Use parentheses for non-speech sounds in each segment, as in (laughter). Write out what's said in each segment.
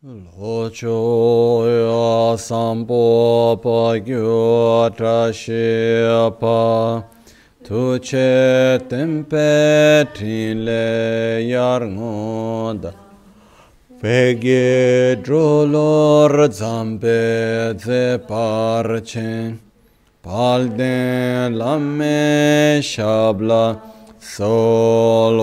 Lo cho ya sampo pa gyu tra tempe ti le yar ngoda pe ge dro lor zampe ze shabla sol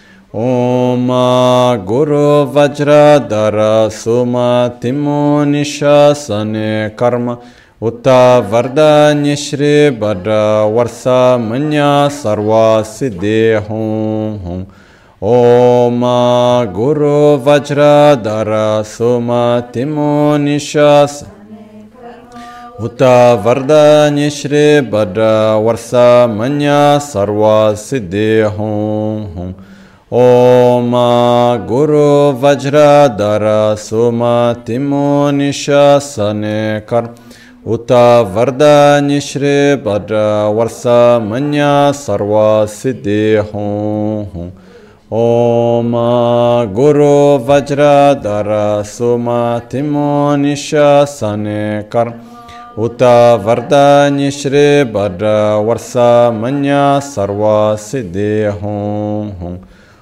Om Guru Vajra Dara Suma Timo Nishasane Karma Utta Vardanya Shri Bhadra Varsa Manya Sarva Siddhi Hum Hum Om Guru Vajra Dara Suma Timo Nishasane Utta Vardanya Shri Bhadra Varsa Manya Sarva Siddhi Hum Hum Om Guru Vajra Dara Suma Timo Nishasane Kar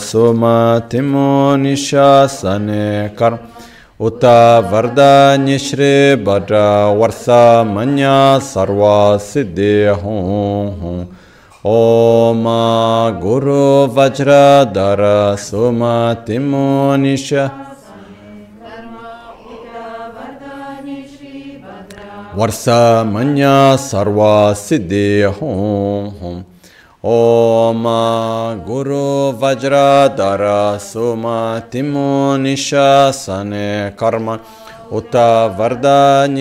Suma Timo Nishasane Karma Utta Vardanya Shri Bhadra Varsa Manya Sarva Siddhi Hum Om Guru Vajra Dara Suma Timo Nishasane Karma Uta Vardanya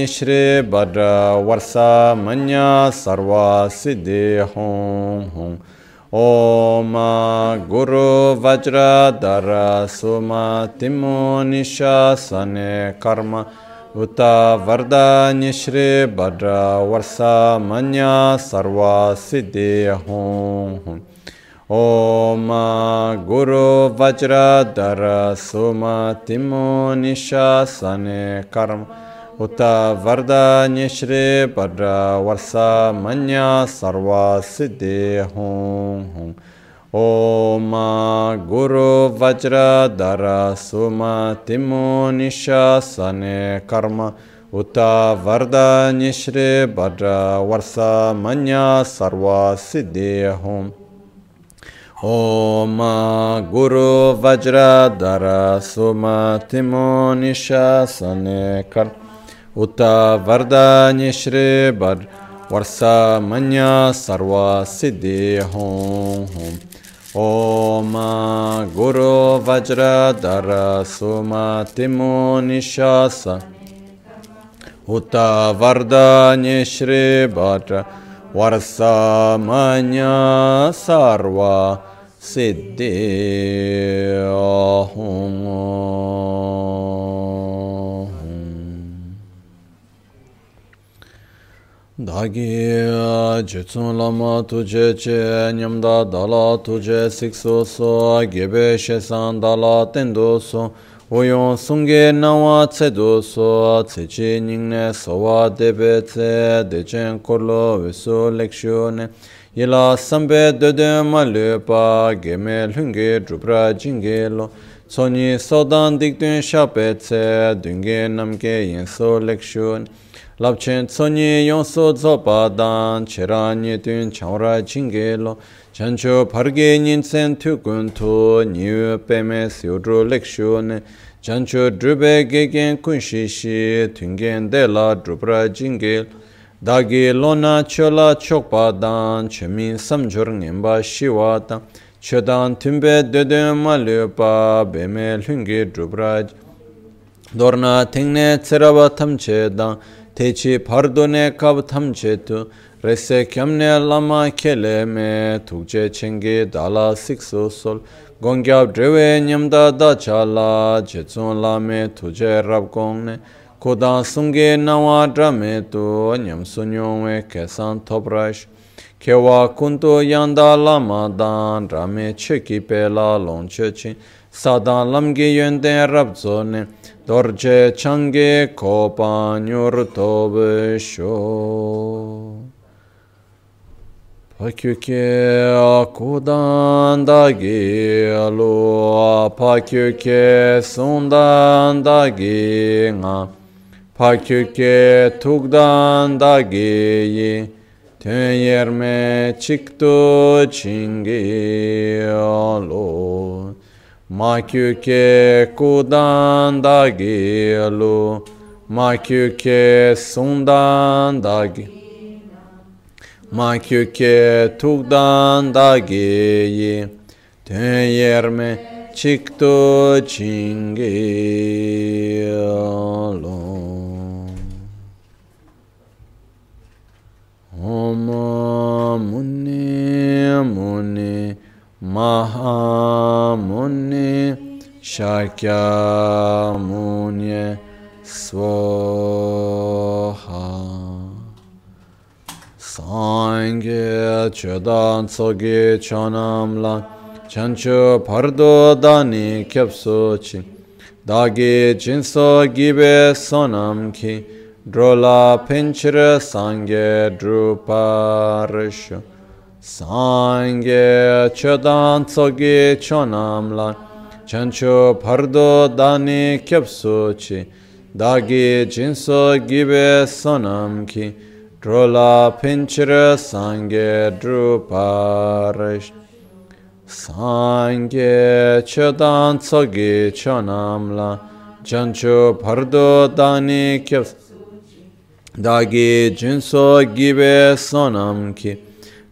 Shri Bhadra Varsa Manya Sarva Siddhi Hum Om Guru Vajra Dara Suma Timo Nishasane Kar Uta Vardanya Uta Vardanya Shri Bhadra Varsa Manya Sarva Siddhi Hum Om Guru Vajra Dara Suma Timo Nishasane Karma Uta Vardanya Shri Bhadra Varsa Manya Sarva Siddhi Hum Om Guru Vajra Dara Suma Timo Nishasane Karma Uta Vardanya Shri Bhadra Varsa Manya Sarva Siddhi Hum Om Guru Vajra Dara Suma Timo Nishasane Karma Uta Vardanya Shri Bhadra Varsa Manya Sarva Siddhi Hum Om Guru Vajra Dara Suma Timo Nishasane Karma Uta Dāgī jitsun lāma tujē chē nyamdā dālā tujē sikso sō gībē shēsān dālā tendō sō wōyōng sōnggē nāwā cēdō sō cēchī nīngnē sōwā dēbē cē dēchēn kōrlō wēsō lēkshō nē yilā sāmbē dēdē mā lēpā gēmē lhūngē drupra jīngē lō sōnyī sōdān dīkdēn shāpē cē dūngē namgē yēnsō lēkshō nē labchen tsonyi yonso tsopa dan cheranyi tun chamra chingi lo. Chancho pargi nyinsen tukun tu niyu peme siudru lekshu ne. Chancho drube gegen kunshi shi tungen de la drupra chingi dagi lona chola chokpa dan chemin samjur ngenpa shiwa dan chodan tunbe dede malupa beme lungi drupra dorna tingne tseraba tamche dan techi pardone kab tamchetu rese kyamne lama kele me tukche chengi dala sikso sol. Gongyab drewe nyamda dacha la jetsun lame tuje rab gongne kodan sunge nawa drame tu nyam sunyongwe kesan toprash kewa kuntu yanda lama dan drame cheki pe la longche chin sadan lamge yönden rab zone. Dorje change kopanyur tobşo. Pakyuke akudan da gelu, pakyuke sundan da gina, pakyuke tugdan da geyi, tön yerme çıktı çingi alun. Makyuke kudan da gelu. Makyuke sundan da ge Makyuke tukdan da geyi Tön yerme çıktı çingi alo Om Muni Muni महामुनि शाक्यामुन्य स्वाहा सांगे चदान सोगे चनाम ला चंचो भरदो दाने क्यपसोचि दागे चिंसो गिबे सोनम की ड्रोला पिंचर सांगे द्रुपारशो Sangye chodan tsogi chonamla Chancho pardo dani kyapsuchi Dagi jinso gibe sonamki Drola pinchira sangye druparish. Sangye chodan tsogi chonamla Chancho pardo dani kyapsuchi dāgī jinso gibe sonam ki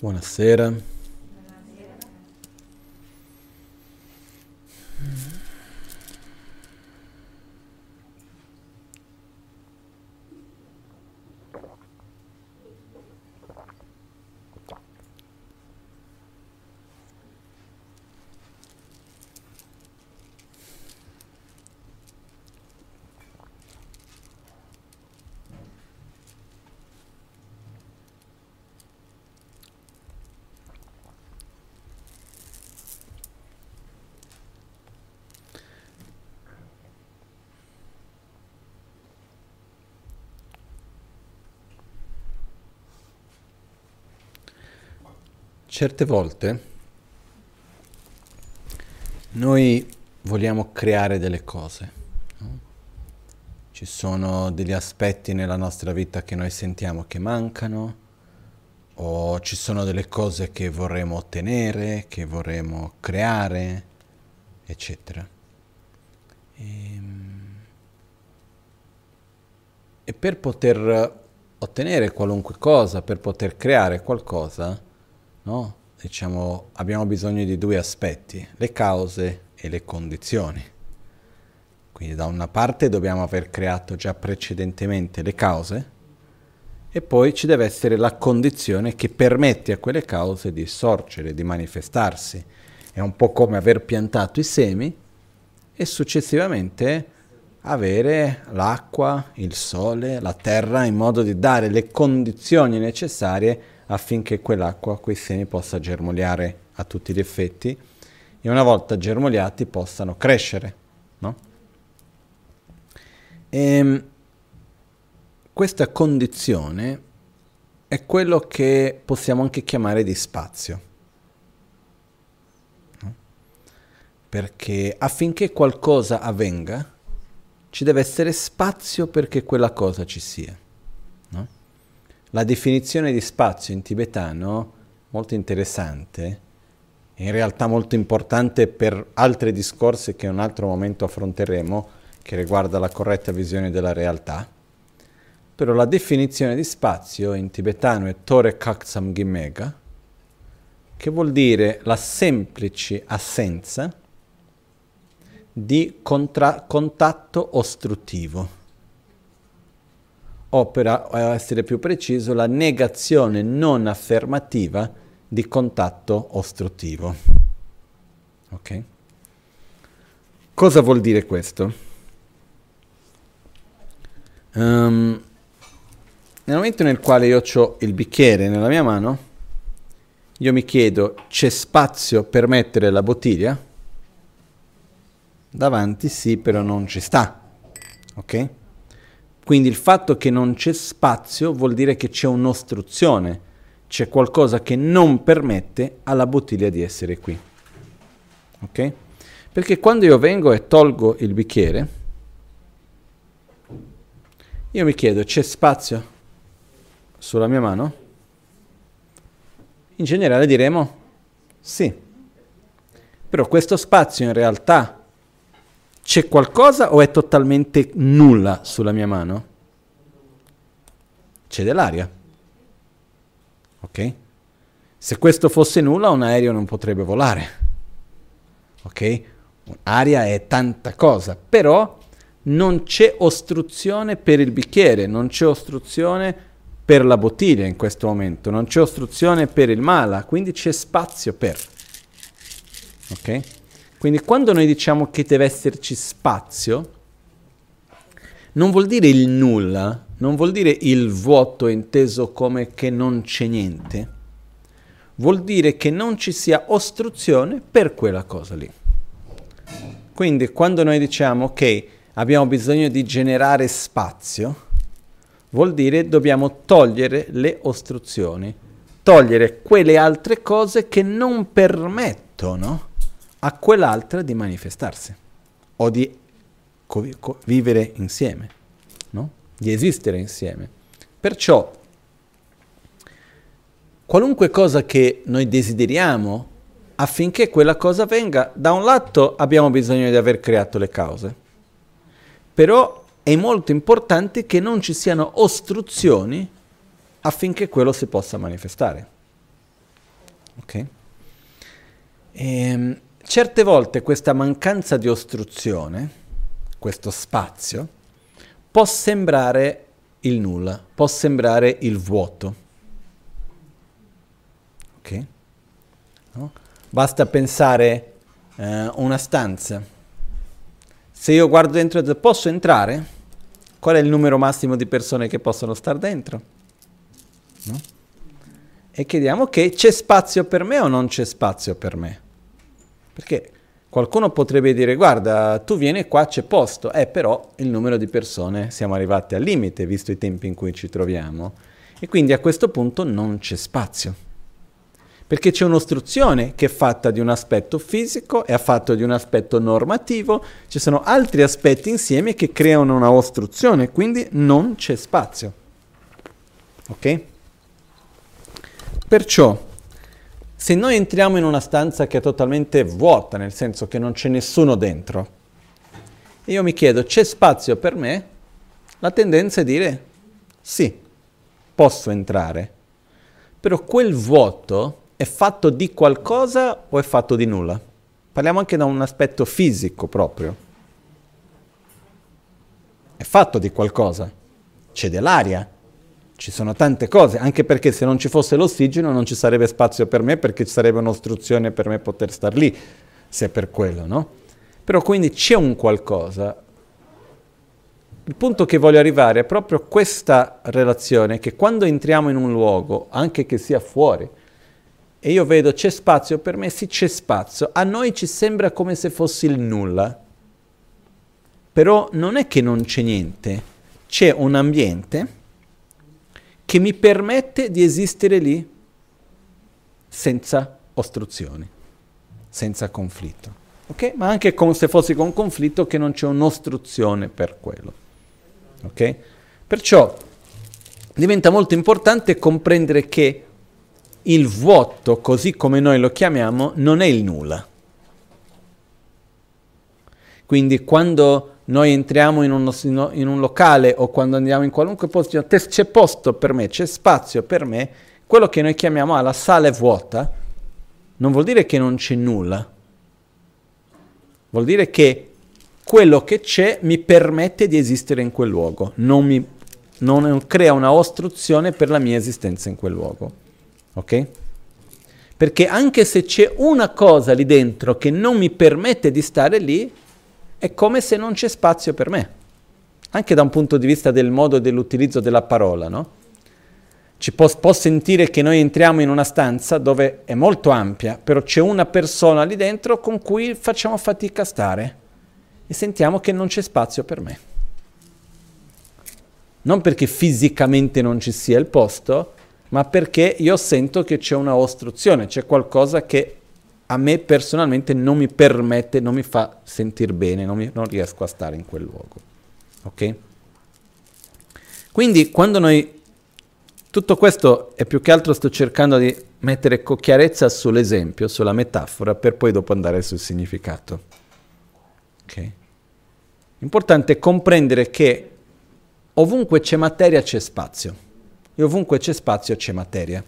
Buonasera. Certe volte noi vogliamo creare delle cose, no? Ci sono degli aspetti nella nostra vita che noi sentiamo che mancano o ci sono delle cose che vorremmo ottenere, che vorremmo creare, eccetera. E, ehm, e per poter ottenere qualunque cosa, per poter creare qualcosa, no? diciamo, abbiamo bisogno di due aspetti, le cause e le condizioni. Quindi da una parte dobbiamo aver creato già precedentemente le cause e poi ci deve essere la condizione che permette a quelle cause di sorgere, di manifestarsi. È un po' come aver piantato i semi e successivamente avere l'acqua, il sole, la terra in modo di dare le condizioni necessarie affinché quell'acqua, quei semi possa germogliare a tutti gli effetti e una volta germogliati possano crescere. No? E ehm, questa condizione è quello che possiamo anche chiamare di spazio. Perché affinché qualcosa avvenga, ci deve essere spazio perché quella cosa ci sia. No? La definizione di spazio in tibetano, molto interessante, in realtà molto importante per altri discorsi che in un altro momento affronteremo, che riguarda la corretta visione della realtà. Però la definizione di spazio in tibetano è Tore Kaksam Gimega, che vuol dire la semplice assenza di contatto ostruttivo. O per essere più preciso, la negazione non affermativa di contatto ostruttivo. Ok? Cosa vuol dire questo? Um, nel momento nel quale io ho il bicchiere nella mia mano, io mi chiedo, c'è spazio per mettere la bottiglia? Davanti sì, però non ci sta. Ok? Quindi il fatto che non c'è spazio vuol dire che c'è un'ostruzione, c'è qualcosa che non permette alla bottiglia di essere qui. Ok? Perché quando io vengo e tolgo il bicchiere, io mi chiedo, c'è spazio sulla mia mano? In generale diremo sì. Però questo spazio in realtà c'è qualcosa o è totalmente nulla sulla mia mano? C'è dell'aria. Ok? Se questo fosse nulla, un aereo non potrebbe volare. Ok? Aria è tanta cosa, però non c'è ostruzione per il bicchiere, non c'è ostruzione per la bottiglia in questo momento, non c'è ostruzione per il mala, quindi c'è spazio per. Ok? Quindi quando noi diciamo che deve esserci spazio, non vuol dire il nulla, non vuol dire il vuoto inteso come che non c'è niente, vuol dire che non ci sia ostruzione per quella cosa lì. Quindi quando noi diciamo ok, abbiamo bisogno di generare spazio, vuol dire dobbiamo togliere le ostruzioni, togliere quelle altre cose che non permettono a quell'altra di manifestarsi o di co- co- vivere insieme, no? di esistere insieme. Perciò qualunque cosa che noi desideriamo affinché quella cosa venga, da un lato abbiamo bisogno di aver creato le cause, però è molto importante che non ci siano ostruzioni affinché quello si possa manifestare. Ok? E, ehm, Certe volte questa mancanza di ostruzione, questo spazio, può sembrare il nulla, può sembrare il vuoto. Ok? No? Basta pensare eh, una stanza. Se io guardo dentro e posso entrare? Qual è il numero massimo di persone che possono stare dentro? No? E chiediamo ok, c'è spazio per me o non c'è spazio per me? Perché qualcuno potrebbe dire, guarda, tu vieni qua, c'è posto, eh però il numero di persone siamo arrivati al limite, visto i tempi in cui ci troviamo, e quindi a questo punto non c'è spazio. Perché c'è un'ostruzione che è fatta di un aspetto fisico è fatta di un aspetto normativo, ci sono altri aspetti insieme che creano una ostruzione, quindi non c'è spazio. Ok? Perciò, se noi entriamo in una stanza che è totalmente vuota, nel senso che non c'è nessuno dentro, e io mi chiedo, c'è spazio per me? La tendenza è dire sì, posso entrare. Però quel vuoto è fatto di qualcosa o è fatto di nulla? Parliamo anche da un aspetto fisico proprio. È fatto di qualcosa. C'è dell'aria, ci sono tante cose, anche perché se non ci fosse l'ossigeno non ci sarebbe spazio per me perché ci sarebbe un'ostruzione per me poter star lì, se è per quello, no? Però quindi c'è un qualcosa. Il punto che voglio arrivare è proprio questa relazione che quando entriamo in un luogo, anche che sia fuori, e io vedo c'è spazio per me, sì c'è spazio, a noi ci sembra come se fosse il nulla. Però non è che non c'è niente, c'è un ambiente che mi permette di esistere lì senza ostruzioni, senza conflitto. Okay? Ma anche come se fossi con conflitto che non c'è un'ostruzione per quello. Okay? Perciò diventa molto importante comprendere che il vuoto, così come noi lo chiamiamo, non è il nulla. Quindi quando noi entriamo in, uno, in un locale o quando andiamo in qualunque posto, c'è posto per me, c'è spazio per me, quello che noi chiamiamo ah, la sala è vuota, non vuol dire che non c'è nulla, vuol dire che quello che c'è mi permette di esistere in quel luogo, non, mi, non crea una ostruzione per la mia esistenza in quel luogo. Ok? Perché anche se c'è una cosa lì dentro che non mi permette di stare lì, è come se non c'è spazio per me. Anche da un punto di vista del modo dell'utilizzo della parola, no? Ci può, può sentire che noi entriamo in una stanza dove è molto ampia, però c'è una persona lì dentro con cui facciamo fatica a stare e sentiamo che non c'è spazio per me. Non perché fisicamente non ci sia il posto, ma perché io sento che c'è una ostruzione, c'è qualcosa che a me personalmente non mi permette, non mi fa sentire bene, non, mi, non riesco a stare in quel luogo. Ok? Quindi quando noi... Tutto questo è più che altro sto cercando di mettere chiarezza sull'esempio, sulla metafora, per poi dopo andare sul significato. Ok? Importante comprendere che ovunque c'è materia c'è spazio e ovunque c'è spazio c'è materia.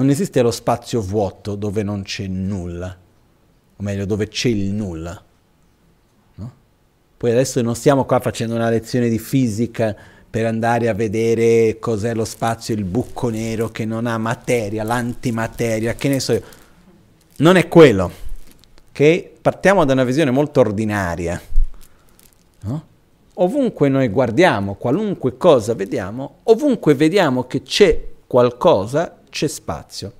Non esiste lo spazio vuoto dove non c'è nulla, o meglio dove c'è il nulla. No? Poi adesso non stiamo qua facendo una lezione di fisica per andare a vedere cos'è lo spazio, il buco nero che non ha materia, l'antimateria, che ne so io. Non è quello. Ok? Partiamo da una visione molto ordinaria. No? ovunque noi guardiamo, qualunque cosa vediamo, ovunque vediamo che c'è qualcosa, c'è spazio.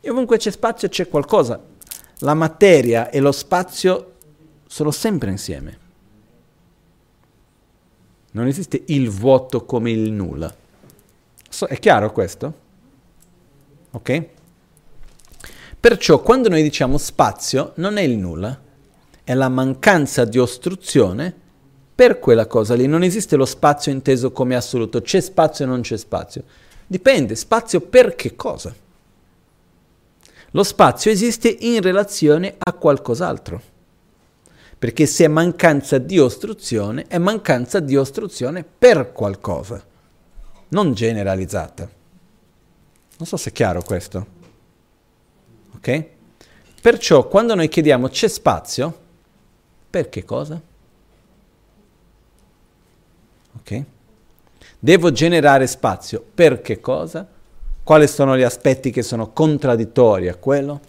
E ovunque c'è spazio c'è qualcosa. La materia e lo spazio sono sempre insieme. Non esiste il vuoto come il nulla. So, è chiaro questo? Ok? Perciò quando noi diciamo spazio non è il nulla, è la mancanza di ostruzione per quella cosa lì. Non esiste lo spazio inteso come assoluto, c'è spazio o non c'è spazio. Dipende, spazio per che cosa? Lo spazio esiste in relazione a qualcos'altro. Perché se è mancanza di ostruzione, è mancanza di ostruzione per qualcosa, non generalizzata. Non so se è chiaro questo. Ok? Perciò quando noi chiediamo c'è spazio, per che cosa? Ok? Devo generare spazio per che cosa? Quali sono gli aspetti che sono contraddittori a quello?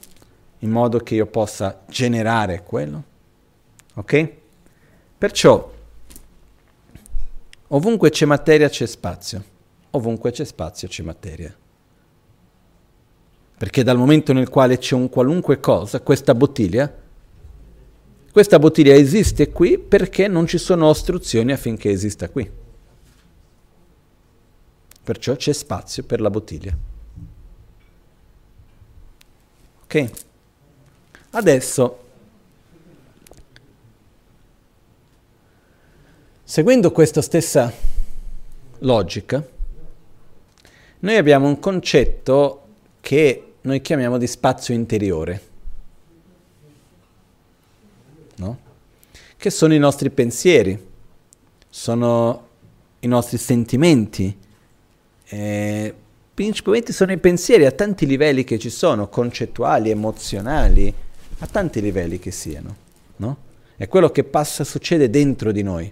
In modo che io possa generare quello? Ok? Perciò, ovunque c'è materia c'è spazio, ovunque c'è spazio c'è materia. Perché dal momento nel quale c'è un qualunque cosa, questa bottiglia, questa bottiglia esiste qui perché non ci sono ostruzioni affinché esista qui. Perciò c'è spazio per la bottiglia. Ok? Adesso, seguendo questa stessa logica, noi abbiamo un concetto che noi chiamiamo di spazio interiore, no? che sono i nostri pensieri, sono i nostri sentimenti, eh, principalmente sono i pensieri a tanti livelli che ci sono, concettuali, emozionali, a tanti livelli che siano, no? È quello che passa, succede dentro di noi.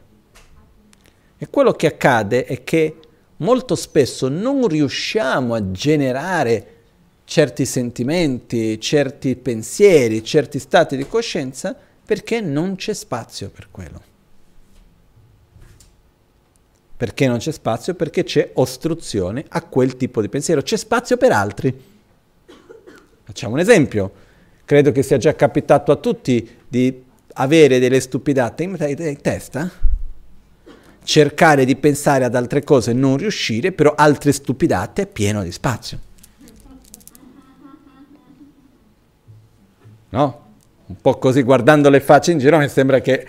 E quello che accade è che molto spesso non riusciamo a generare certi sentimenti, certi pensieri, certi stati di coscienza perché non c'è spazio per quello. Perché non c'è spazio? Perché c'è ostruzione a quel tipo di pensiero, c'è spazio per altri. Facciamo un esempio. Credo che sia già capitato a tutti di avere delle stupidate in testa, cercare di pensare ad altre cose e non riuscire, però altre stupidate è pieno di spazio. No? Un po' così guardando le facce in giro mi sembra che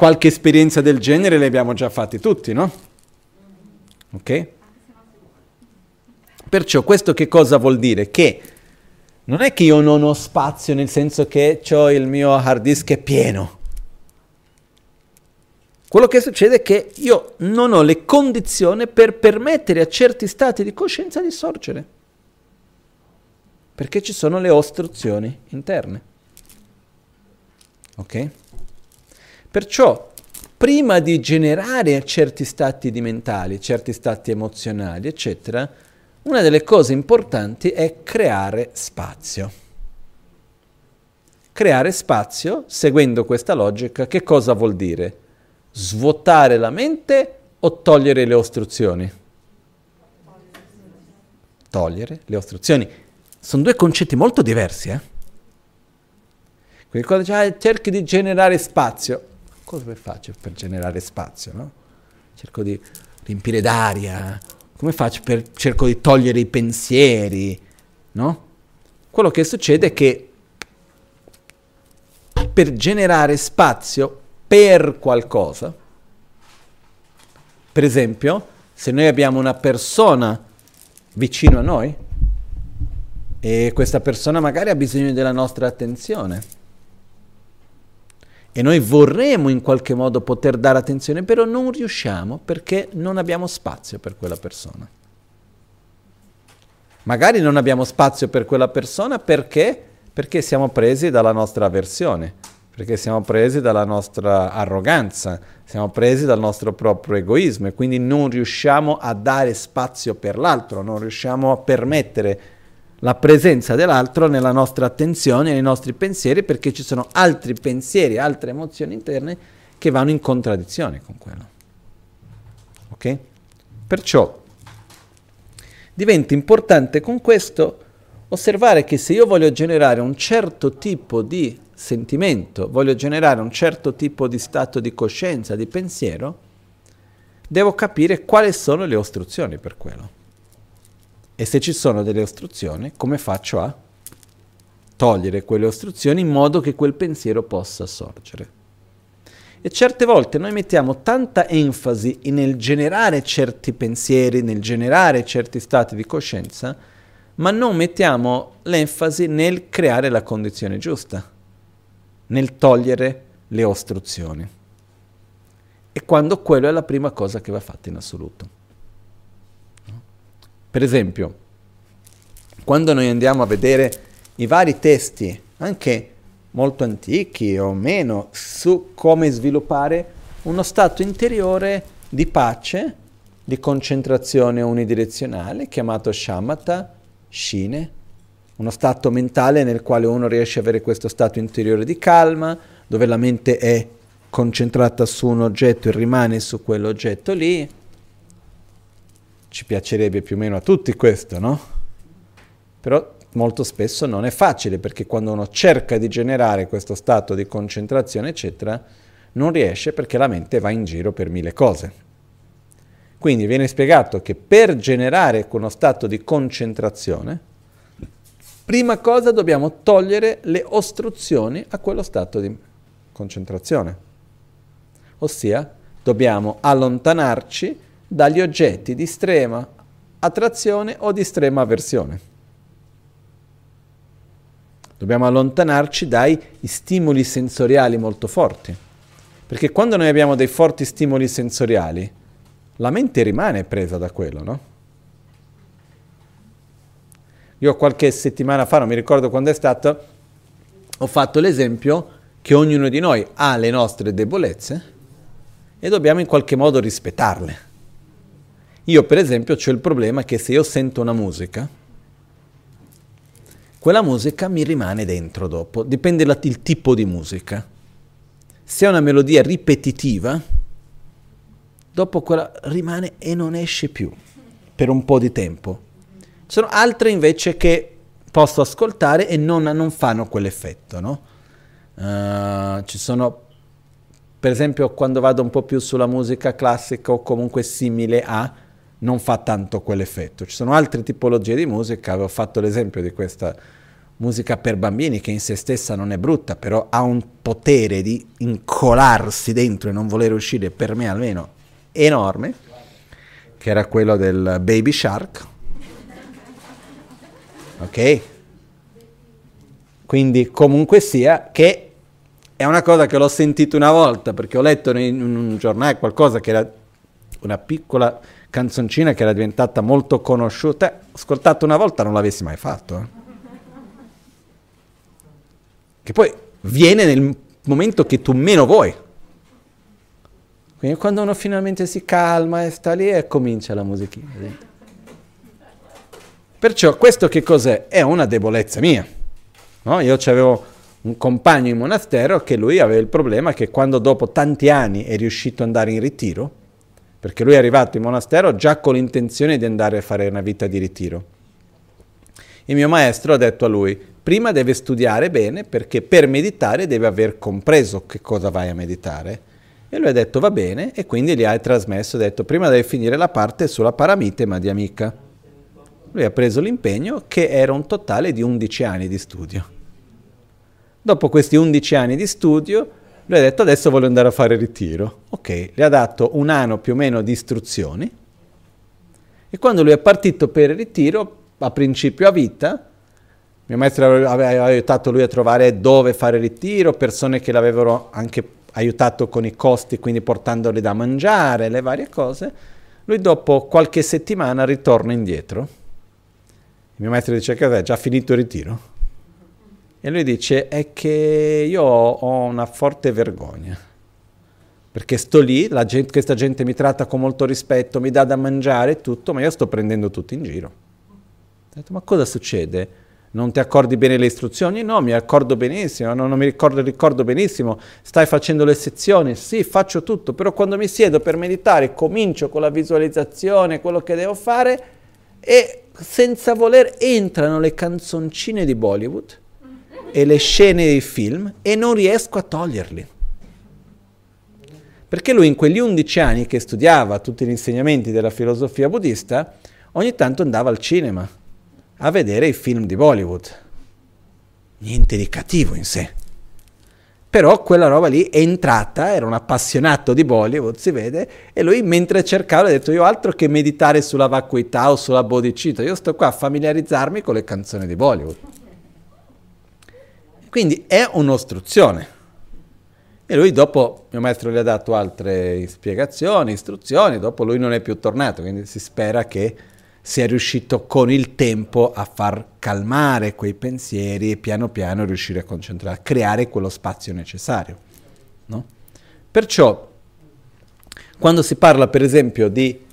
qualche esperienza del genere le abbiamo già fatte tutti, no? Ok? Perciò questo che cosa vuol dire? Che non è che io non ho spazio nel senso che ho il mio hard disk è pieno. Quello che succede è che io non ho le condizioni per permettere a certi stati di coscienza di sorgere. Perché ci sono le ostruzioni interne. Ok? Perciò, prima di generare certi stati di mentali, certi stati emozionali, eccetera, una delle cose importanti è creare spazio. Creare spazio, seguendo questa logica, che cosa vuol dire? Svuotare la mente o togliere le ostruzioni? Togliere le ostruzioni. Sono due concetti molto diversi, eh? Quindi quando dice, ah, cerchi di generare spazio, cosa faccio per generare spazio? No? Cerco di riempire d'aria, come faccio per cerco di togliere i pensieri? No? Quello che succede è che per generare spazio per qualcosa, per esempio, se noi abbiamo una persona vicino a noi e questa persona magari ha bisogno della nostra attenzione, e noi vorremmo in qualche modo poter dare attenzione, però non riusciamo perché non abbiamo spazio per quella persona. Magari non abbiamo spazio per quella persona perché? Perché siamo presi dalla nostra avversione, perché siamo presi dalla nostra arroganza, siamo presi dal nostro proprio egoismo e quindi non riusciamo a dare spazio per l'altro, non riusciamo a permettere la presenza dell'altro nella nostra attenzione, nei nostri pensieri, perché ci sono altri pensieri, altre emozioni interne che vanno in contraddizione con quello. Ok? Perciò diventa importante con questo osservare che se io voglio generare un certo tipo di sentimento, voglio generare un certo tipo di stato di coscienza, di pensiero, devo capire quali sono le ostruzioni per quello. E se ci sono delle ostruzioni, come faccio a togliere quelle ostruzioni in modo che quel pensiero possa sorgere? E certe volte noi mettiamo tanta enfasi nel generare certi pensieri, nel generare certi stati di coscienza, ma non mettiamo l'enfasi nel creare la condizione giusta, nel togliere le ostruzioni. E quando quello è la prima cosa che va fatta in assoluto. Per esempio, quando noi andiamo a vedere i vari testi, anche molto antichi o meno, su come sviluppare uno stato interiore di pace, di concentrazione unidirezionale, chiamato shamatha, shine, uno stato mentale nel quale uno riesce ad avere questo stato interiore di calma, dove la mente è concentrata su un oggetto e rimane su quell'oggetto lì, ci piacerebbe più o meno a tutti questo, no? Però molto spesso non è facile perché quando uno cerca di generare questo stato di concentrazione, eccetera, non riesce perché la mente va in giro per mille cose. Quindi viene spiegato che per generare uno stato di concentrazione, prima cosa dobbiamo togliere le ostruzioni a quello stato di concentrazione. Ossia, dobbiamo allontanarci dagli oggetti di estrema attrazione o di estrema avversione. Dobbiamo allontanarci dai stimoli sensoriali molto forti. Perché quando noi abbiamo dei forti stimoli sensoriali, la mente rimane presa da quello, no? Io qualche settimana fa, non mi ricordo quando è stato, ho fatto l'esempio che ognuno di noi ha le nostre debolezze e dobbiamo in qualche modo rispettarle. Io per esempio ho il problema che se io sento una musica, quella musica mi rimane dentro dopo, dipende dal tipo di musica. Se è una melodia ripetitiva, dopo quella rimane e non esce più per un po' di tempo. Ci sono altre invece che posso ascoltare e non, non fanno quell'effetto, no? Uh, ci sono, per esempio, quando vado un po' più sulla musica classica o comunque simile a, non fa tanto quell'effetto. Ci sono altre tipologie di musica, avevo fatto l'esempio di questa musica per bambini che in se stessa non è brutta, però ha un potere di incolarsi dentro e non voler uscire, per me almeno, enorme, che era quello del Baby Shark. Ok? Quindi comunque sia che è una cosa che l'ho sentito una volta perché ho letto in un giornale qualcosa che era una piccola canzoncina che era diventata molto conosciuta. Ascoltato una volta non l'avessi mai fatto. Eh. Che poi viene nel momento che tu meno vuoi. Quindi quando uno finalmente si calma e sta lì e comincia la musichina. Perciò questo che cos'è? È una debolezza mia. No? Io avevo un compagno in monastero che lui aveva il problema che quando dopo tanti anni è riuscito ad andare in ritiro, perché lui è arrivato in monastero già con l'intenzione di andare a fare una vita di ritiro. Il mio maestro ha detto a lui, prima deve studiare bene perché per meditare deve aver compreso che cosa vai a meditare e lui ha detto va bene e quindi gli ha trasmesso, ha detto prima devi finire la parte sulla paramite ma di. Lui ha preso l'impegno che era un totale di 11 anni di studio. Dopo questi 11 anni di studio, lui ha detto adesso voglio andare a fare ritiro. Ok, gli ha dato un anno più o meno di istruzioni e quando lui è partito per il ritiro, a principio a vita, mio maestro aveva aiutato lui a trovare dove fare ritiro, persone che l'avevano anche aiutato con i costi, quindi portandoli da mangiare, le varie cose, lui dopo qualche settimana ritorna indietro. Il mio maestro dice che è già finito il ritiro. E lui dice è che io ho una forte vergogna, perché sto lì, gente, questa gente mi tratta con molto rispetto, mi dà da mangiare e tutto, ma io sto prendendo tutto in giro. Ho detto, ma cosa succede? Non ti accordi bene le istruzioni? No, mi accordo benissimo, non, non mi ricordo, ricordo benissimo. Stai facendo le sezioni? Sì, faccio tutto, però quando mi siedo per meditare comincio con la visualizzazione, quello che devo fare e senza voler entrano le canzoncine di Bollywood e le scene dei film e non riesco a toglierli. Perché lui in quegli undici anni che studiava tutti gli insegnamenti della filosofia buddista, ogni tanto andava al cinema a vedere i film di Bollywood. Niente di cattivo in sé. Però quella roba lì è entrata, era un appassionato di Bollywood, si vede, e lui mentre cercava ha detto io altro che meditare sulla vacuità o sulla bodhicitta, io sto qua a familiarizzarmi con le canzoni di Bollywood. Quindi è un'ostruzione. E lui dopo, mio maestro gli ha dato altre spiegazioni, istruzioni, dopo lui non è più tornato, quindi si spera che sia riuscito con il tempo a far calmare quei pensieri e piano piano riuscire a concentrare, a creare quello spazio necessario. No? Perciò, quando si parla per esempio di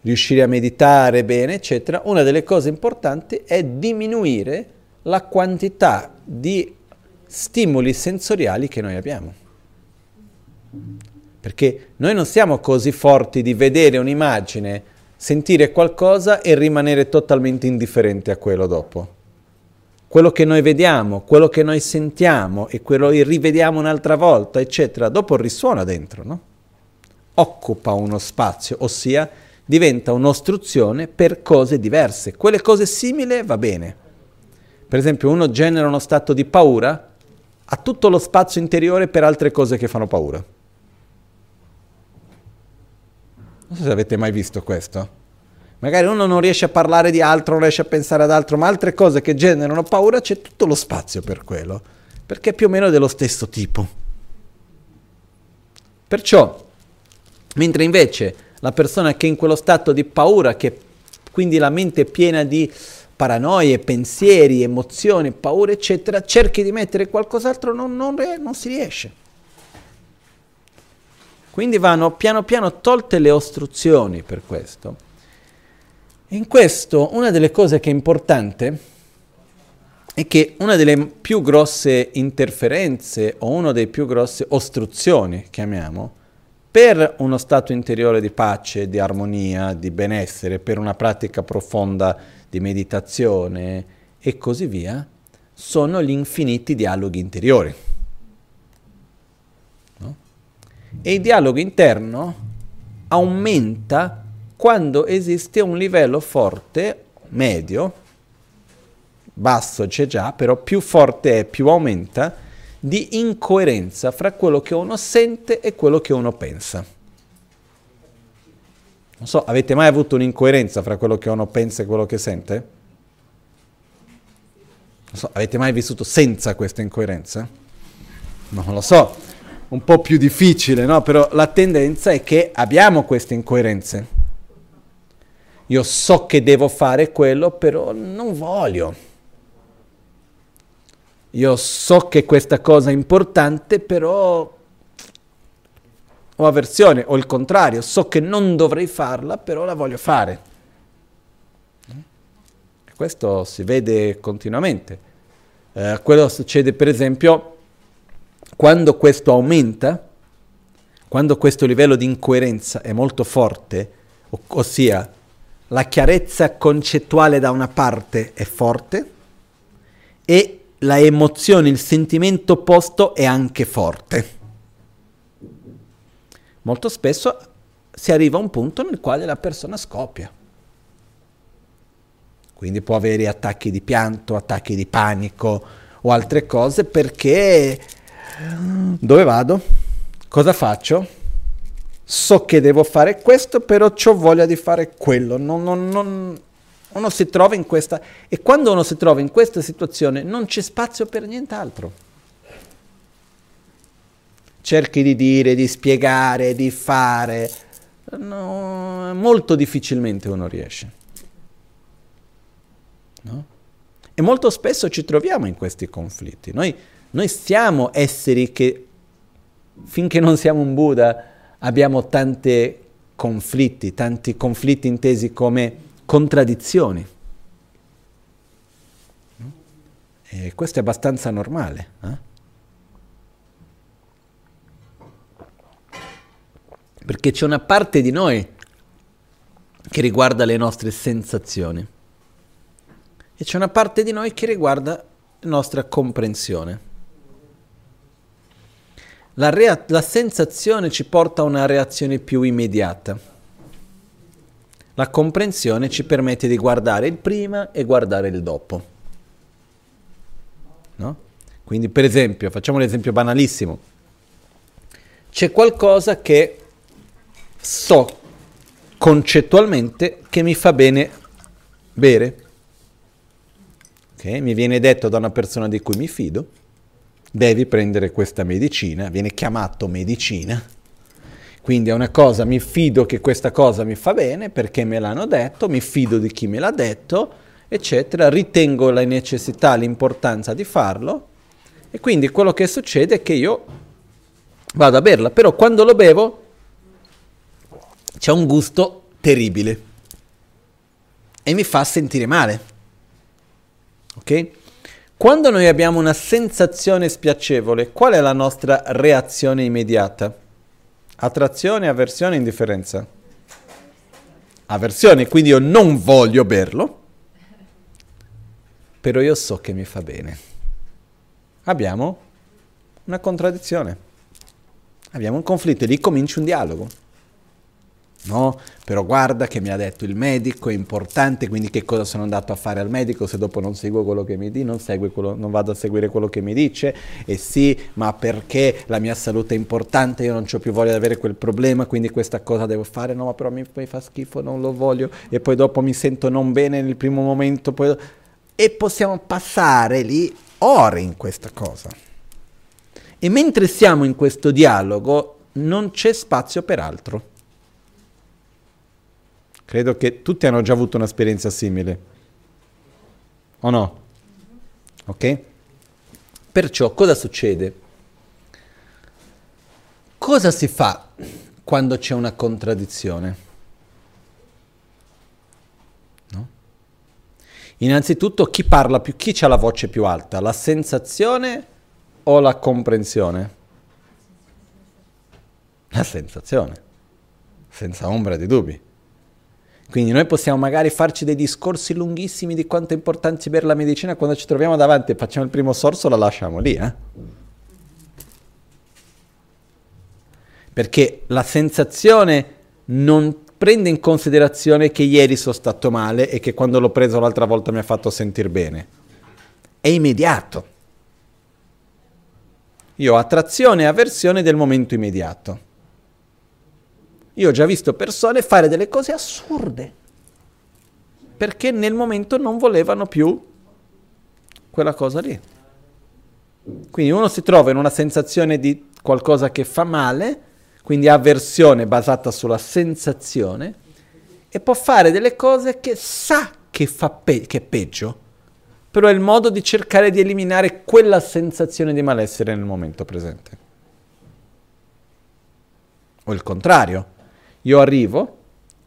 riuscire a meditare bene, eccetera, una delle cose importanti è diminuire la quantità di stimoli sensoriali che noi abbiamo. Perché noi non siamo così forti di vedere un'immagine sentire qualcosa e rimanere totalmente indifferenti a quello dopo. Quello che noi vediamo, quello che noi sentiamo e quello che rivediamo un'altra volta, eccetera, dopo risuona dentro, no? Occupa uno spazio, ossia diventa un'ostruzione per cose diverse. Quelle cose simili va bene, Per esempio, uno genera uno stato di paura, ha tutto lo spazio interiore per altre cose che fanno paura. Non so se avete mai visto questo. Magari uno non riesce a parlare di altro, non riesce a pensare ad altro, ma altre cose che generano paura c'è tutto lo spazio per quello, perché è più o meno dello stesso tipo. Perciò, mentre invece la persona che è in quello stato di paura, che quindi la mente è piena di paranoie, pensieri, emozioni, paure, eccetera, cerchi di mettere qualcos'altro, non, non, non si riesce. Quindi vanno piano piano tolte le ostruzioni per questo. In questo una delle cose che è importante è che una delle più grosse interferenze o una delle più grosse ostruzioni, chiamiamo, per uno stato interiore di pace, di armonia, di benessere, per una pratica profonda di meditazione e così via, sono gli infiniti dialoghi interiori. No? E il dialogo interno aumenta quando esiste un livello forte, medio, basso c'è già, però più forte è, più aumenta, di incoerenza fra quello che uno sente e quello che uno pensa. Non so, avete mai avuto un'incoerenza fra quello che uno pensa e quello che sente? Non so, avete mai vissuto senza questa incoerenza? Non lo so, un po' più difficile, no? Però la tendenza è che abbiamo queste incoerenze. Io so che devo fare quello, però non voglio. Io so che questa cosa è importante, però ho avversione, o il contrario, so che non dovrei farla, però la voglio fare. Questo si vede continuamente. Eh, quello succede per esempio quando questo aumenta, quando questo livello di incoerenza è molto forte, ossia la chiarezza concettuale da una parte è forte e la emozione, il sentimento opposto è anche forte. Molto spesso si arriva a un punto nel quale la persona scoppia. Quindi può avere attacchi di pianto, attacchi di panico o altre cose perché dove vado? Cosa faccio? So che devo fare questo, però ho voglia di fare quello. Non, non, non, uno si trova in questa e quando uno si trova in questa situazione non c'è spazio per nient'altro. Cerchi di dire, di spiegare, di fare, no, molto difficilmente uno riesce. No? E molto spesso ci troviamo in questi conflitti. Noi, noi siamo esseri che finché non siamo un Buddha abbiamo tanti conflitti, tanti conflitti intesi come contraddizioni. E questo è abbastanza normale. Eh? Perché c'è una parte di noi che riguarda le nostre sensazioni e c'è una parte di noi che riguarda la nostra comprensione. La, rea- la sensazione ci porta a una reazione più immediata la comprensione ci permette di guardare il prima e guardare il dopo. No? Quindi, per esempio, facciamo un esempio banalissimo. C'è qualcosa che so concettualmente che mi fa bene bere. Okay? Mi viene detto da una persona di cui mi fido, devi prendere questa medicina, viene chiamato medicina quindi è una cosa, mi fido che questa cosa mi fa bene perché me l'hanno detto, mi fido di chi me l'ha detto, eccetera, ritengo la necessità, l'importanza di farlo e quindi quello che succede è che io vado a berla, però quando lo bevo c'è un gusto terribile e mi fa sentire male. Ok? Quando noi abbiamo una sensazione spiacevole, qual è la nostra reazione immediata? Attrazione, avversione, indifferenza. Avversione, quindi io non voglio berlo, però io so che mi fa bene. Abbiamo una contraddizione. Abbiamo un conflitto e lì comincia un dialogo. No? Però guarda che mi ha detto il medico, è importante, quindi che cosa sono andato a fare al medico se dopo non seguo quello che mi dice, non, non vado a seguire quello che mi dice, e sì, ma perché la mia salute è importante, io non ho più voglia di avere quel problema, quindi questa cosa devo fare, no, ma però mi, mi fa schifo, non lo voglio, e poi dopo mi sento non bene nel primo momento, poi... e possiamo passare lì ore in questa cosa. E mentre siamo in questo dialogo non c'è spazio per altro. Credo che tutti hanno già avuto un'esperienza simile. O no? Ok? Perciò cosa succede? Cosa si fa quando c'è una contraddizione? No? Innanzitutto chi parla più, chi ha la voce più alta? La sensazione o la comprensione? La sensazione, senza ombra di dubbi. Quindi noi possiamo magari farci dei discorsi lunghissimi di quanto è importante per la medicina, quando ci troviamo davanti e facciamo il primo sorso la lasciamo lì, eh? Perché la sensazione non prende in considerazione che ieri sono stato male e che quando l'ho preso l'altra volta mi ha fatto sentire bene. È immediato. Io ho attrazione e avversione del momento immediato. Io ho già visto persone fare delle cose assurde, perché nel momento non volevano più quella cosa lì. Quindi uno si trova in una sensazione di qualcosa che fa male, quindi avversione basata sulla sensazione, e può fare delle cose che sa che, fa pe- che è peggio, però è il modo di cercare di eliminare quella sensazione di malessere nel momento presente. O il contrario, io arrivo,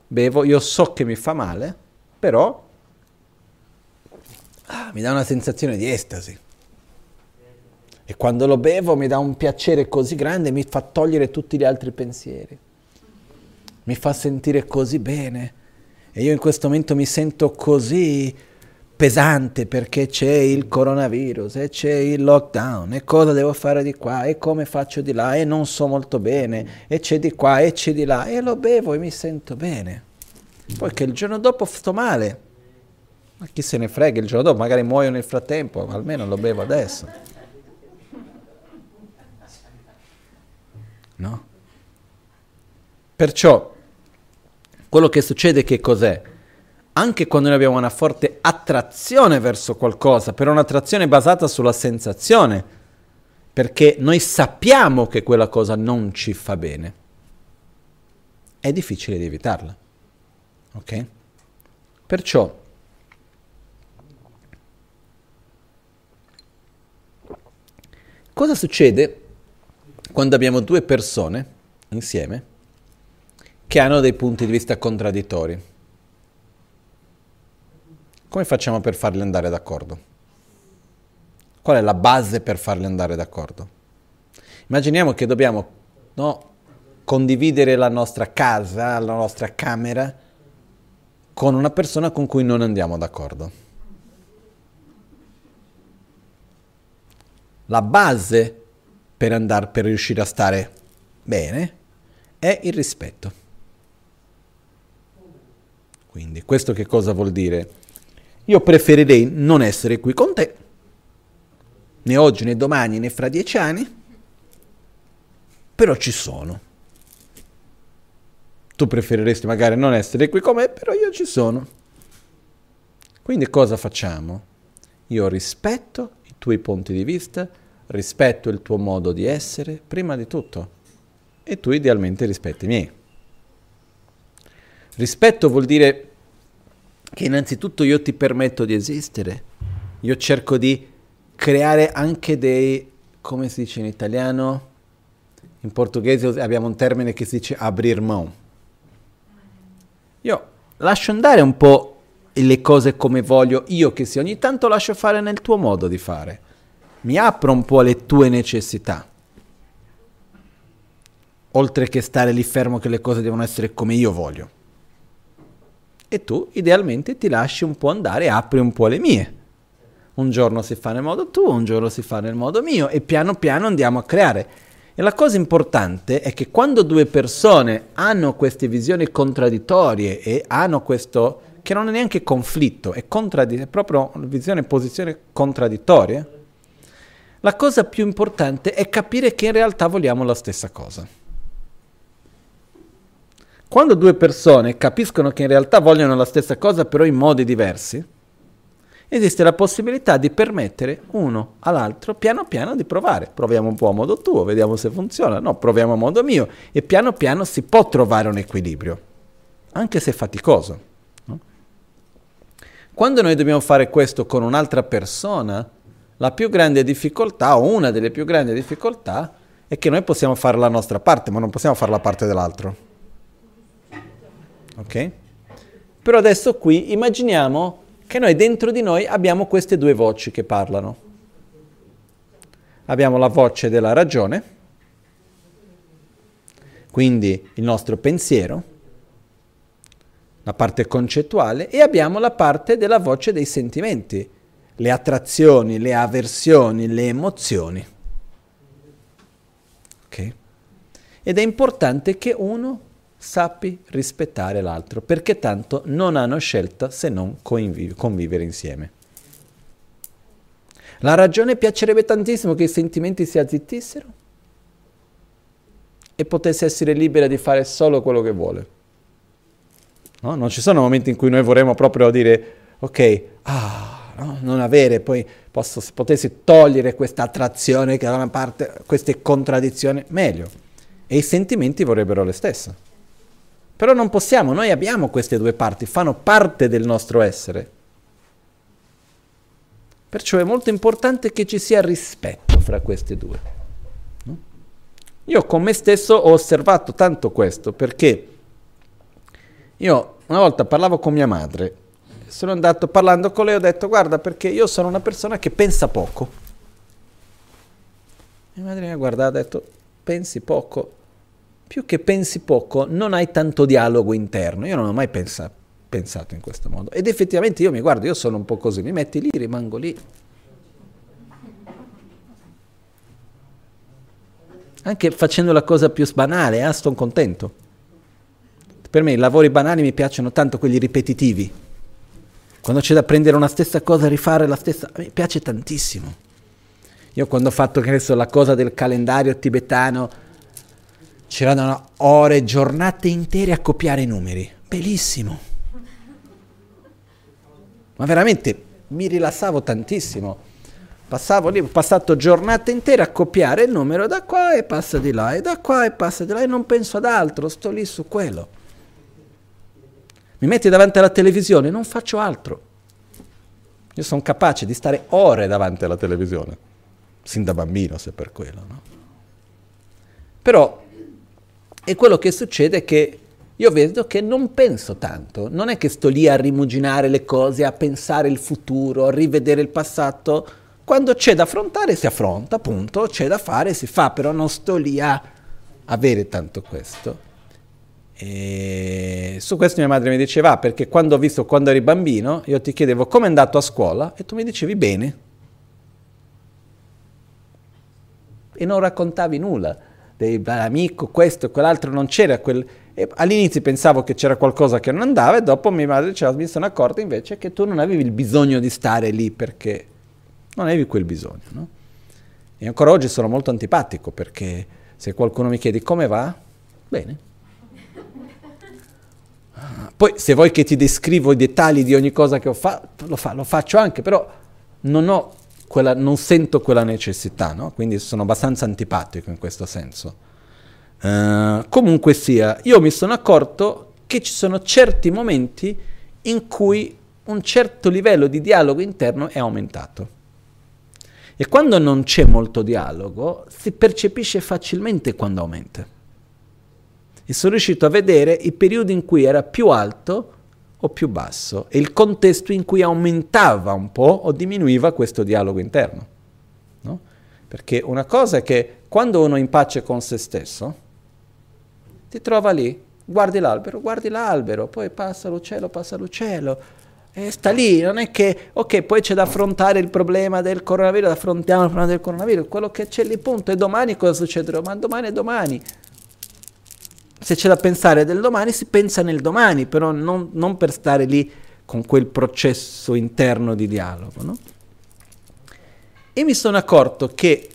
bevo, io so che mi fa male, però ah, mi dà una sensazione di estasi. E quando lo bevo mi dà un piacere così grande, mi fa togliere tutti gli altri pensieri. Mi fa sentire così bene. E io in questo momento mi sento così pesante perché c'è il coronavirus e c'è il lockdown e cosa devo fare di qua e come faccio di là e non so molto bene e c'è di qua e c'è di là e lo bevo e mi sento bene. Poi che il giorno dopo sto male. Ma chi se ne frega, il giorno dopo magari muoio nel frattempo, ma almeno lo bevo adesso. No? Perciò quello che succede che cos'è? Anche quando noi abbiamo una forte attrazione verso qualcosa, però un'attrazione basata sulla sensazione, perché noi sappiamo che quella cosa non ci fa bene, è difficile di evitarla. Ok? Perciò cosa succede quando abbiamo due persone insieme che hanno dei punti di vista contraddittori? Come facciamo per farli andare d'accordo? Qual è la base per farli andare d'accordo? Immaginiamo che dobbiamo no, condividere la nostra casa, la nostra camera con una persona con cui non andiamo d'accordo. La base per, andare, per riuscire a stare bene è il rispetto. Quindi questo che cosa vuol dire? Io preferirei non essere qui con te, né oggi, né domani, né fra dieci anni, però ci sono. Tu preferiresti magari non essere qui con me, però io ci sono. Quindi cosa facciamo? Io rispetto i tuoi punti di vista, rispetto il tuo modo di essere, prima di tutto, e tu idealmente rispetti i miei. Rispetto vuol dire che innanzitutto io ti permetto di esistere, io cerco di creare anche dei, come si dice in italiano? In portoghese abbiamo un termine che si dice abrir mão. Io lascio andare un po' le cose come voglio io che sia, ogni tanto lascio fare nel tuo modo di fare. Mi apro un po' alle tue necessità. Oltre che stare lì fermo che le cose devono essere come io voglio e tu idealmente ti lasci un po' andare e apri un po' le mie. Un giorno si fa nel modo tuo, un giorno si fa nel modo mio e piano piano andiamo a creare. E la cosa importante è che quando due persone hanno queste visioni contraddittorie e hanno questo, che non è neanche conflitto, è, contraddi- è proprio una visione e posizione contraddittorie, la cosa più importante è capire che in realtà vogliamo la stessa cosa. Quando due persone capiscono che in realtà vogliono la stessa cosa però in modi diversi, esiste la possibilità di permettere uno all'altro piano piano di provare. Proviamo un po' a modo tuo, vediamo se funziona, no, proviamo a modo mio e piano piano si può trovare un equilibrio, anche se faticoso. No? Quando noi dobbiamo fare questo con un'altra persona, la più grande difficoltà, o una delle più grandi difficoltà, è che noi possiamo fare la nostra parte, ma non possiamo fare la parte dell'altro. Ok? Però adesso qui immaginiamo che noi dentro di noi abbiamo queste due voci che parlano. Abbiamo la voce della ragione, quindi il nostro pensiero, la parte concettuale, e abbiamo la parte della voce dei sentimenti, le attrazioni, le avversioni, le emozioni. Ok? Ed è importante che uno sappi rispettare l'altro, perché tanto non hanno scelta se non conviv- convivere insieme. La ragione piacerebbe tantissimo che i sentimenti si azzittissero e potesse essere libera di fare solo quello che vuole. No? Non ci sono momenti in cui noi vorremmo proprio dire, ok, ah, no? non avere, poi posso, se potessi togliere questa attrazione che da una parte, queste contraddizioni, meglio. E i sentimenti vorrebbero le stesse. Però non possiamo, noi abbiamo queste due parti, fanno parte del nostro essere. Perciò è molto importante che ci sia rispetto fra queste due. No? Io con me stesso ho osservato tanto questo perché io una volta parlavo con mia madre sono andato parlando con lei, ho detto guarda perché io sono una persona che pensa poco. Mia madre mi ha guardato e ha detto pensi poco? Più che pensi poco non hai tanto dialogo interno, io non ho mai pensa, pensato in questo modo. Ed effettivamente io mi guardo, io sono un po' così, mi metti lì, rimango lì. Anche facendo la cosa più banale, eh, sono contento. Per me i lavori banali mi piacciono tanto quelli ripetitivi quando c'è da prendere una stessa cosa e rifare la stessa, mi piace tantissimo. Io quando ho fatto adesso, la cosa del calendario tibetano, c'erano ore, giornate intere a copiare i numeri. Bellissimo. Ma veramente mi rilassavo tantissimo. Passavo lì, ho passato giornate intere a copiare il numero da qua e passa di là, e da qua e passa di là, e non penso ad altro, sto lì su quello. Mi metti davanti alla televisione, non faccio altro. Io sono capace di stare ore davanti alla televisione, sin da bambino se per quello. No? Però è quello che succede che io vedo che non penso tanto, non è che sto lì a rimuginare le cose, a pensare il futuro, a rivedere il passato. Quando c'è da affrontare si affronta, appunto, c'è da fare si fa, però non sto lì a avere tanto questo. E su questo mia madre mi diceva, ah, perché quando ho visto quando eri bambino, io ti chiedevo come è andato a scuola e tu mi dicevi bene. E non raccontavi nulla dell'amico, questo e quell'altro, non c'era quel... All'inizio pensavo che c'era qualcosa che non andava e dopo mia madre diceva, mi sono accorta invece che tu non avevi il bisogno di stare lì perché non avevi quel bisogno. No? E ancora oggi sono molto antipatico perché se qualcuno mi chiede come va, bene poi se vuoi che ti descrivo i dettagli di ogni cosa che ho fatto, lo, fa, lo faccio anche, però non, quella, non sento quella necessità, no? quindi sono abbastanza antipatico in questo senso. Uh, comunque sia, io mi sono accorto che ci sono certi momenti in cui un certo livello di dialogo interno è aumentato. E quando non c'è molto dialogo, si percepisce facilmente quando aumenta e sono riuscito a vedere i periodi in cui era più alto o più basso e il contesto in cui aumentava un po' o diminuiva questo dialogo interno. No? Perché una cosa è che quando uno è in pace con se stesso, ti trova lì, guardi l'albero, guardi l'albero, poi passa l'uccello, passa l'uccello, E sta lì, non è che, ok, poi c'è da affrontare il problema del coronavirus, affrontiamo il problema del coronavirus, quello che c'è lì punto, e domani cosa succederà? Ma domani è domani. Se c'è da pensare del domani, si pensa nel domani, però non, non per stare lì con quel processo interno di dialogo, no? E mi sono accorto che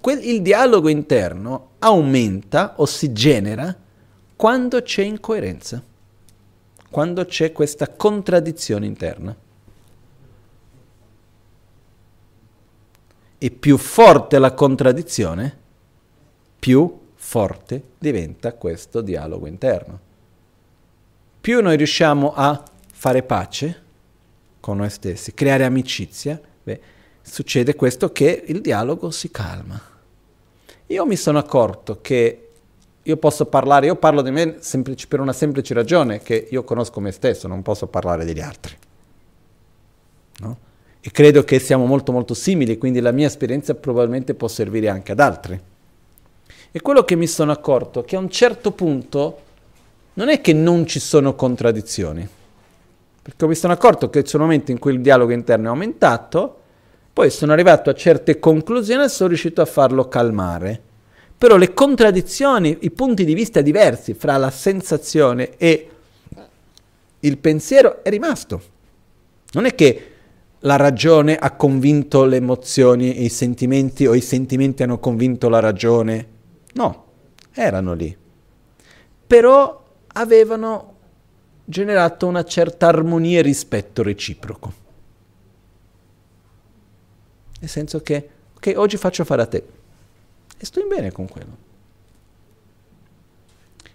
quel, il dialogo interno aumenta o si genera quando c'è incoerenza, quando c'è questa contraddizione interna. E più forte la contraddizione, più forte diventa questo dialogo interno. Più noi riusciamo a fare pace con noi stessi, creare amicizia, beh, succede questo che il dialogo si calma. Io mi sono accorto che io posso parlare, io parlo di me semplice, per una semplice ragione, che io conosco me stesso, non posso parlare degli altri. No? E credo che siamo molto molto simili, quindi la mia esperienza probabilmente può servire anche ad altri. E quello che mi sono accorto è che a un certo punto non è che non ci sono contraddizioni, perché mi sono accorto che c'è un momento in cui il dialogo interno è aumentato, poi sono arrivato a certe conclusioni e sono riuscito a farlo calmare. Però le contraddizioni, i punti di vista diversi fra la sensazione e il pensiero è rimasto. Non è che la ragione ha convinto le emozioni e i sentimenti o i sentimenti hanno convinto la ragione. No, erano lì. Però avevano generato una certa armonia e rispetto reciproco. Nel senso che, ok, oggi faccio fare a te. E sto in bene con quello.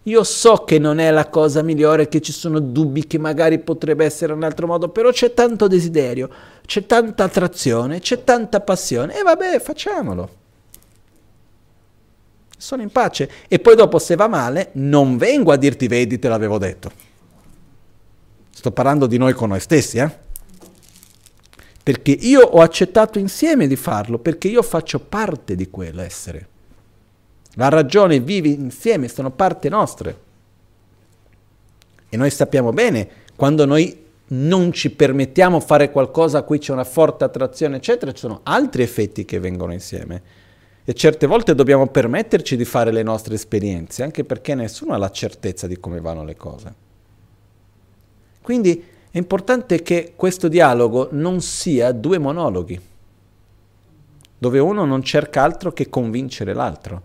Io so che non è la cosa migliore, che ci sono dubbi, che magari potrebbe essere un altro modo, però c'è tanto desiderio, c'è tanta attrazione, c'è tanta passione. E vabbè, facciamolo. Sono in pace. E poi dopo, se va male, non vengo a dirti, vedi, te l'avevo detto. Sto parlando di noi con noi stessi, eh? Perché io ho accettato insieme di farlo, perché io faccio parte di quell'essere. La ragione vive insieme, sono parte nostre. E noi sappiamo bene, quando noi non ci permettiamo di fare qualcosa a cui c'è una forte attrazione, eccetera, ci sono altri effetti che vengono insieme. E certe volte dobbiamo permetterci di fare le nostre esperienze, anche perché nessuno ha la certezza di come vanno le cose. Quindi è importante che questo dialogo non sia due monologhi, dove uno non cerca altro che convincere l'altro,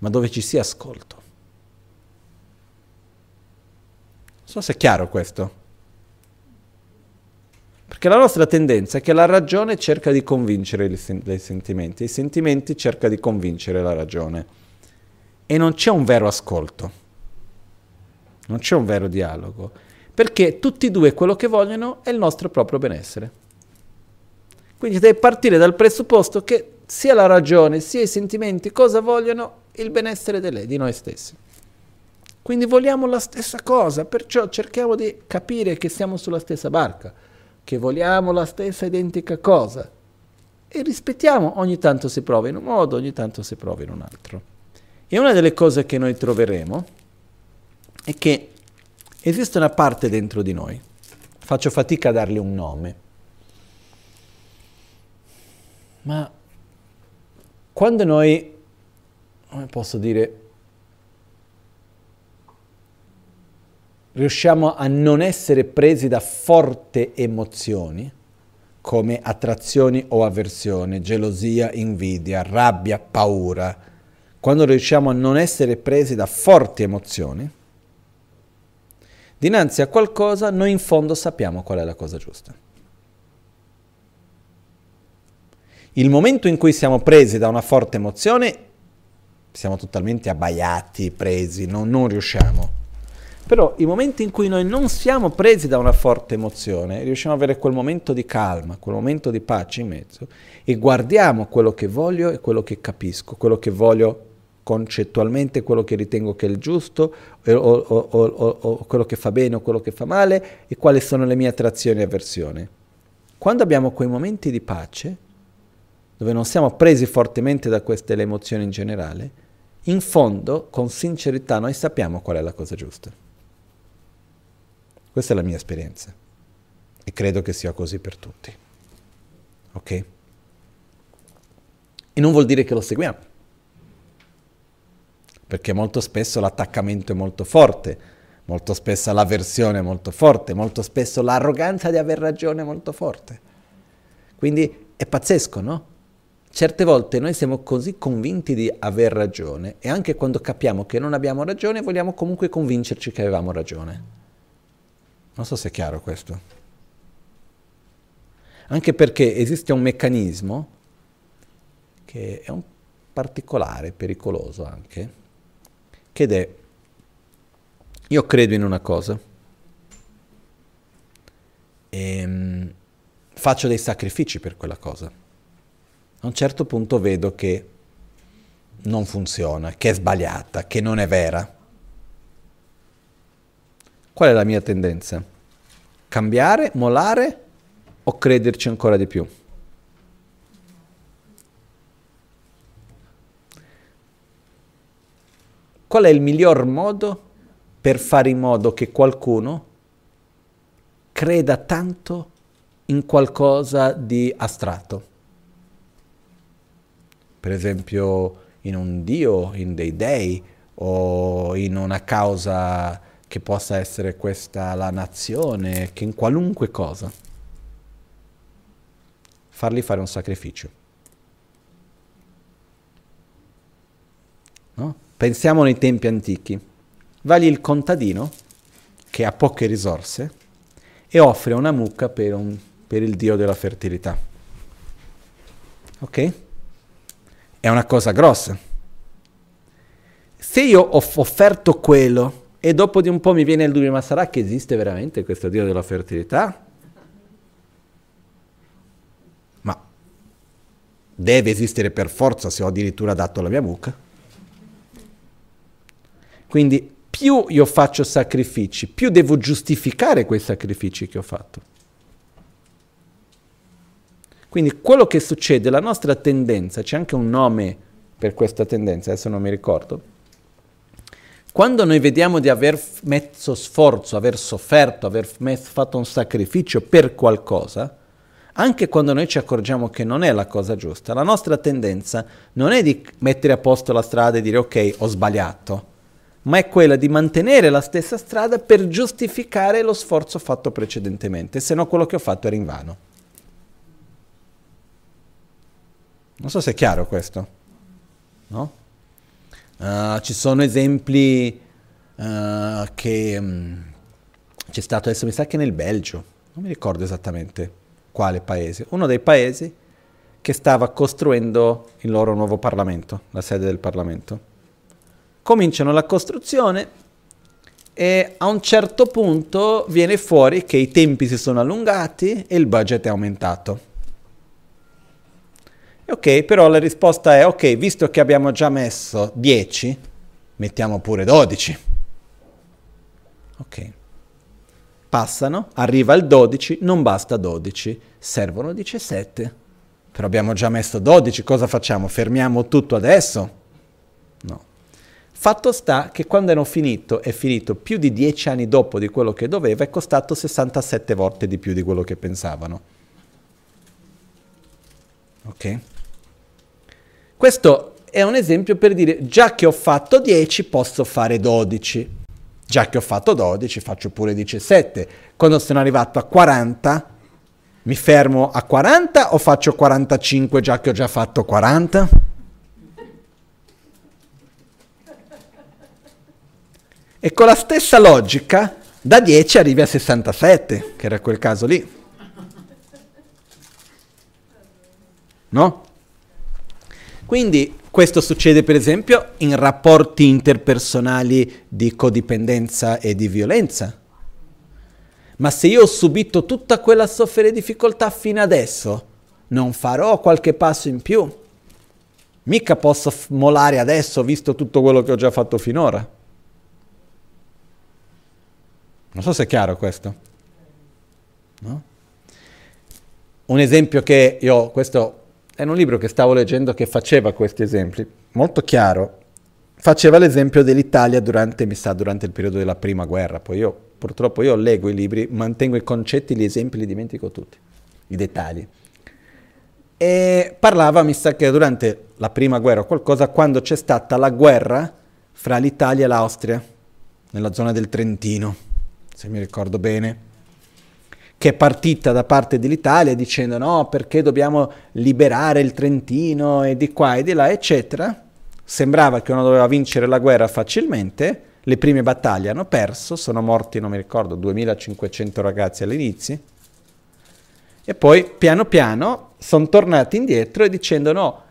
ma dove ci sia ascolto. Non so se è chiaro questo. Perché la nostra tendenza è che la ragione cerca di convincere i sentimenti, i sentimenti cerca di convincere la ragione. E non c'è un vero ascolto, non c'è un vero dialogo perché tutti e due quello che vogliono è il nostro proprio benessere. Quindi deve partire dal presupposto che sia la ragione sia i sentimenti cosa vogliono il benessere di, di noi stessi. Quindi vogliamo la stessa cosa, perciò cerchiamo di capire che siamo sulla stessa barca, che vogliamo la stessa identica cosa e rispettiamo, ogni tanto si prova in un modo, ogni tanto si prova in un altro. E una delle cose che noi troveremo è che esiste una parte dentro di noi, faccio fatica a dargli un nome, ma quando noi, come posso dire, riusciamo a non essere presi da forti emozioni, come attrazioni o avversione, gelosia, invidia, rabbia, paura, quando riusciamo a non essere presi da forti emozioni, dinanzi a qualcosa noi in fondo sappiamo qual è la cosa giusta. Il momento in cui siamo presi da una forte emozione, siamo totalmente abbaiati, presi, non, non riusciamo. Però i momenti in cui noi non siamo presi da una forte emozione, riusciamo ad avere quel momento di calma, quel momento di pace in mezzo e guardiamo quello che voglio e quello che capisco, quello che voglio concettualmente quello che ritengo che è il giusto o, o, o, o, quello che fa bene o quello che fa male e quali sono le mie attrazioni e avversioni. Quando abbiamo quei momenti di pace, dove non siamo presi fortemente da queste le emozioni in generale, in fondo, con sincerità, noi sappiamo qual è la cosa giusta. Questa è la mia esperienza. E credo che sia così per tutti. Ok? E non vuol dire che lo seguiamo. Perché molto spesso l'attaccamento è molto forte, molto spesso l'avversione è molto forte, molto spesso l'arroganza di aver ragione è molto forte. Quindi è pazzesco, no? Certe volte noi siamo così convinti di aver ragione e anche quando capiamo che non abbiamo ragione vogliamo comunque convincerci che avevamo ragione. Non so se è chiaro questo. Anche perché esiste un meccanismo che è un particolare, pericoloso anche, che è, io credo in una cosa e ehm, faccio dei sacrifici per quella cosa. A un certo punto vedo che non funziona, che è sbagliata, che non è vera. Qual è la mia tendenza? Cambiare, molare o crederci ancora di più? Qual è il miglior modo per fare in modo che qualcuno creda tanto in qualcosa di astratto? Per esempio in un Dio, in dei dei o in una causa che possa essere questa la nazione, che in qualunque cosa. Fargli fare un sacrificio. No? Pensiamo nei tempi antichi. Vagli il contadino che ha poche risorse e offre una mucca per, un, per il dio della fertilità. Ok? È una cosa grossa. Se io ho offerto quello e dopo di un po' mi viene il dubbio, ma sarà che esiste veramente questo dio della fertilità? Ma deve esistere per forza se ho addirittura dato la mia mucca? Quindi più io faccio sacrifici, più devo giustificare quei sacrifici che ho fatto. Quindi quello che succede, la nostra tendenza, c'è anche un nome per questa tendenza, adesso non mi ricordo. Quando noi vediamo di aver messo sforzo, aver sofferto, aver fatto un sacrificio per qualcosa, anche quando noi ci accorgiamo che non è la cosa giusta, la nostra tendenza non è di mettere a posto la strada e dire ok, ho sbagliato, ma è quella di mantenere la stessa strada per giustificare lo sforzo fatto precedentemente, se no quello che ho fatto era invano. Non so se è chiaro questo, no? Uh, ci sono esempi uh, che um, c'è stato adesso, mi sa che nel Belgio, non mi ricordo esattamente quale paese, uno dei paesi che stava costruendo il loro nuovo Parlamento, la sede del Parlamento cominciano la costruzione e a un certo punto viene fuori che i tempi si sono allungati e il budget è aumentato. Ok, però la risposta è ok, visto che abbiamo già messo 10, mettiamo pure 12. Ok. Passano, arriva il 12, non basta 12, servono 17. Però abbiamo già messo 12, cosa facciamo? Fermiamo tutto adesso? Fatto sta che quando hanno finito, è finito più di dieci anni dopo di quello che doveva, è costato 67 volte di più di quello che pensavano. Ok? Questo è un esempio per dire, già che ho fatto 10, posso fare 12. Già che ho fatto 12, faccio pure 17. Quando sono arrivato a 40, mi fermo a 40 o faccio 45 già che ho già fatto 40? E con la stessa logica, da 10 arrivi a 67, che era quel caso lì. No? Quindi questo succede per esempio in rapporti interpersonali di codipendenza e di violenza. Ma se io ho subito tutta quella soffere difficoltà fino adesso, non farò qualche passo in più. Mica posso molare adesso visto tutto quello che ho già fatto finora. Non so se è chiaro questo. No? Un esempio che io, questo è un libro che stavo leggendo che faceva questi esempi, molto chiaro. Faceva l'esempio dell'Italia durante, mi sa, durante il periodo della prima guerra, poi io purtroppo io leggo i libri, mantengo i concetti, gli esempi, li dimentico tutti, i dettagli. E parlava, mi sa che durante la prima guerra o qualcosa, quando c'è stata la guerra fra l'Italia e l'Austria, nella zona del Trentino, se mi ricordo bene che è partita da parte dell'Italia dicendo no perché dobbiamo liberare il Trentino e di qua e di là eccetera, sembrava che uno doveva vincere la guerra facilmente, le prime battaglie hanno perso, sono morti non mi ricordo 2500 ragazzi all'inizio. E poi piano piano sono tornati indietro e dicendo no,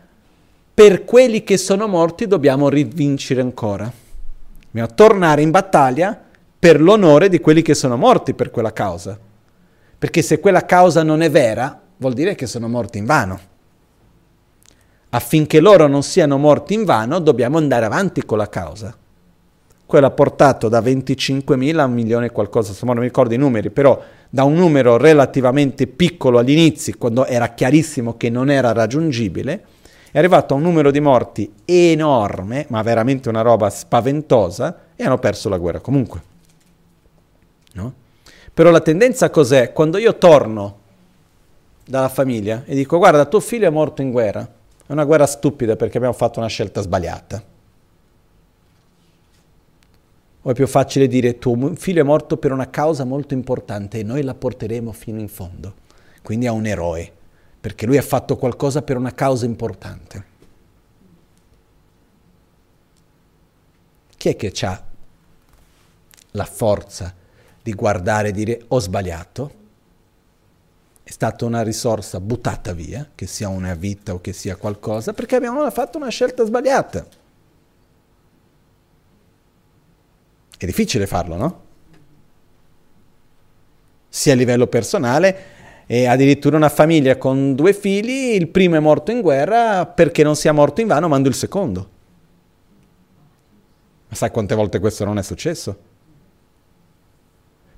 per quelli che sono morti dobbiamo rivincere ancora, dobbiamo tornare in battaglia per l'onore di quelli che sono morti per quella causa. Perché se quella causa non è vera, vuol dire che sono morti in vano. Affinché loro non siano morti in vano, dobbiamo andare avanti con la causa. Quello ha portato da 25.000 a un milione e qualcosa, insomma non mi ricordo i numeri, però da un numero relativamente piccolo all'inizio, quando era chiarissimo che non era raggiungibile, è arrivato a un numero di morti enorme, ma veramente una roba spaventosa, e hanno perso la guerra comunque. No? Però la tendenza cos'è? Quando io torno dalla famiglia e dico guarda tuo figlio è morto in guerra, è una guerra stupida perché abbiamo fatto una scelta sbagliata. O è più facile dire tuo figlio è morto per una causa molto importante e noi la porteremo fino in fondo. Quindi è un eroe, perché lui ha fatto qualcosa per una causa importante. Chi è che ha la forza di guardare e dire ho sbagliato, è stata una risorsa buttata via, che sia una vita o che sia qualcosa, perché abbiamo fatto una scelta sbagliata. È difficile farlo, no? Sia a livello personale e addirittura una famiglia con due figli, il primo è morto in guerra, perché non sia morto in vano mando il secondo. Ma sai quante volte questo non è successo?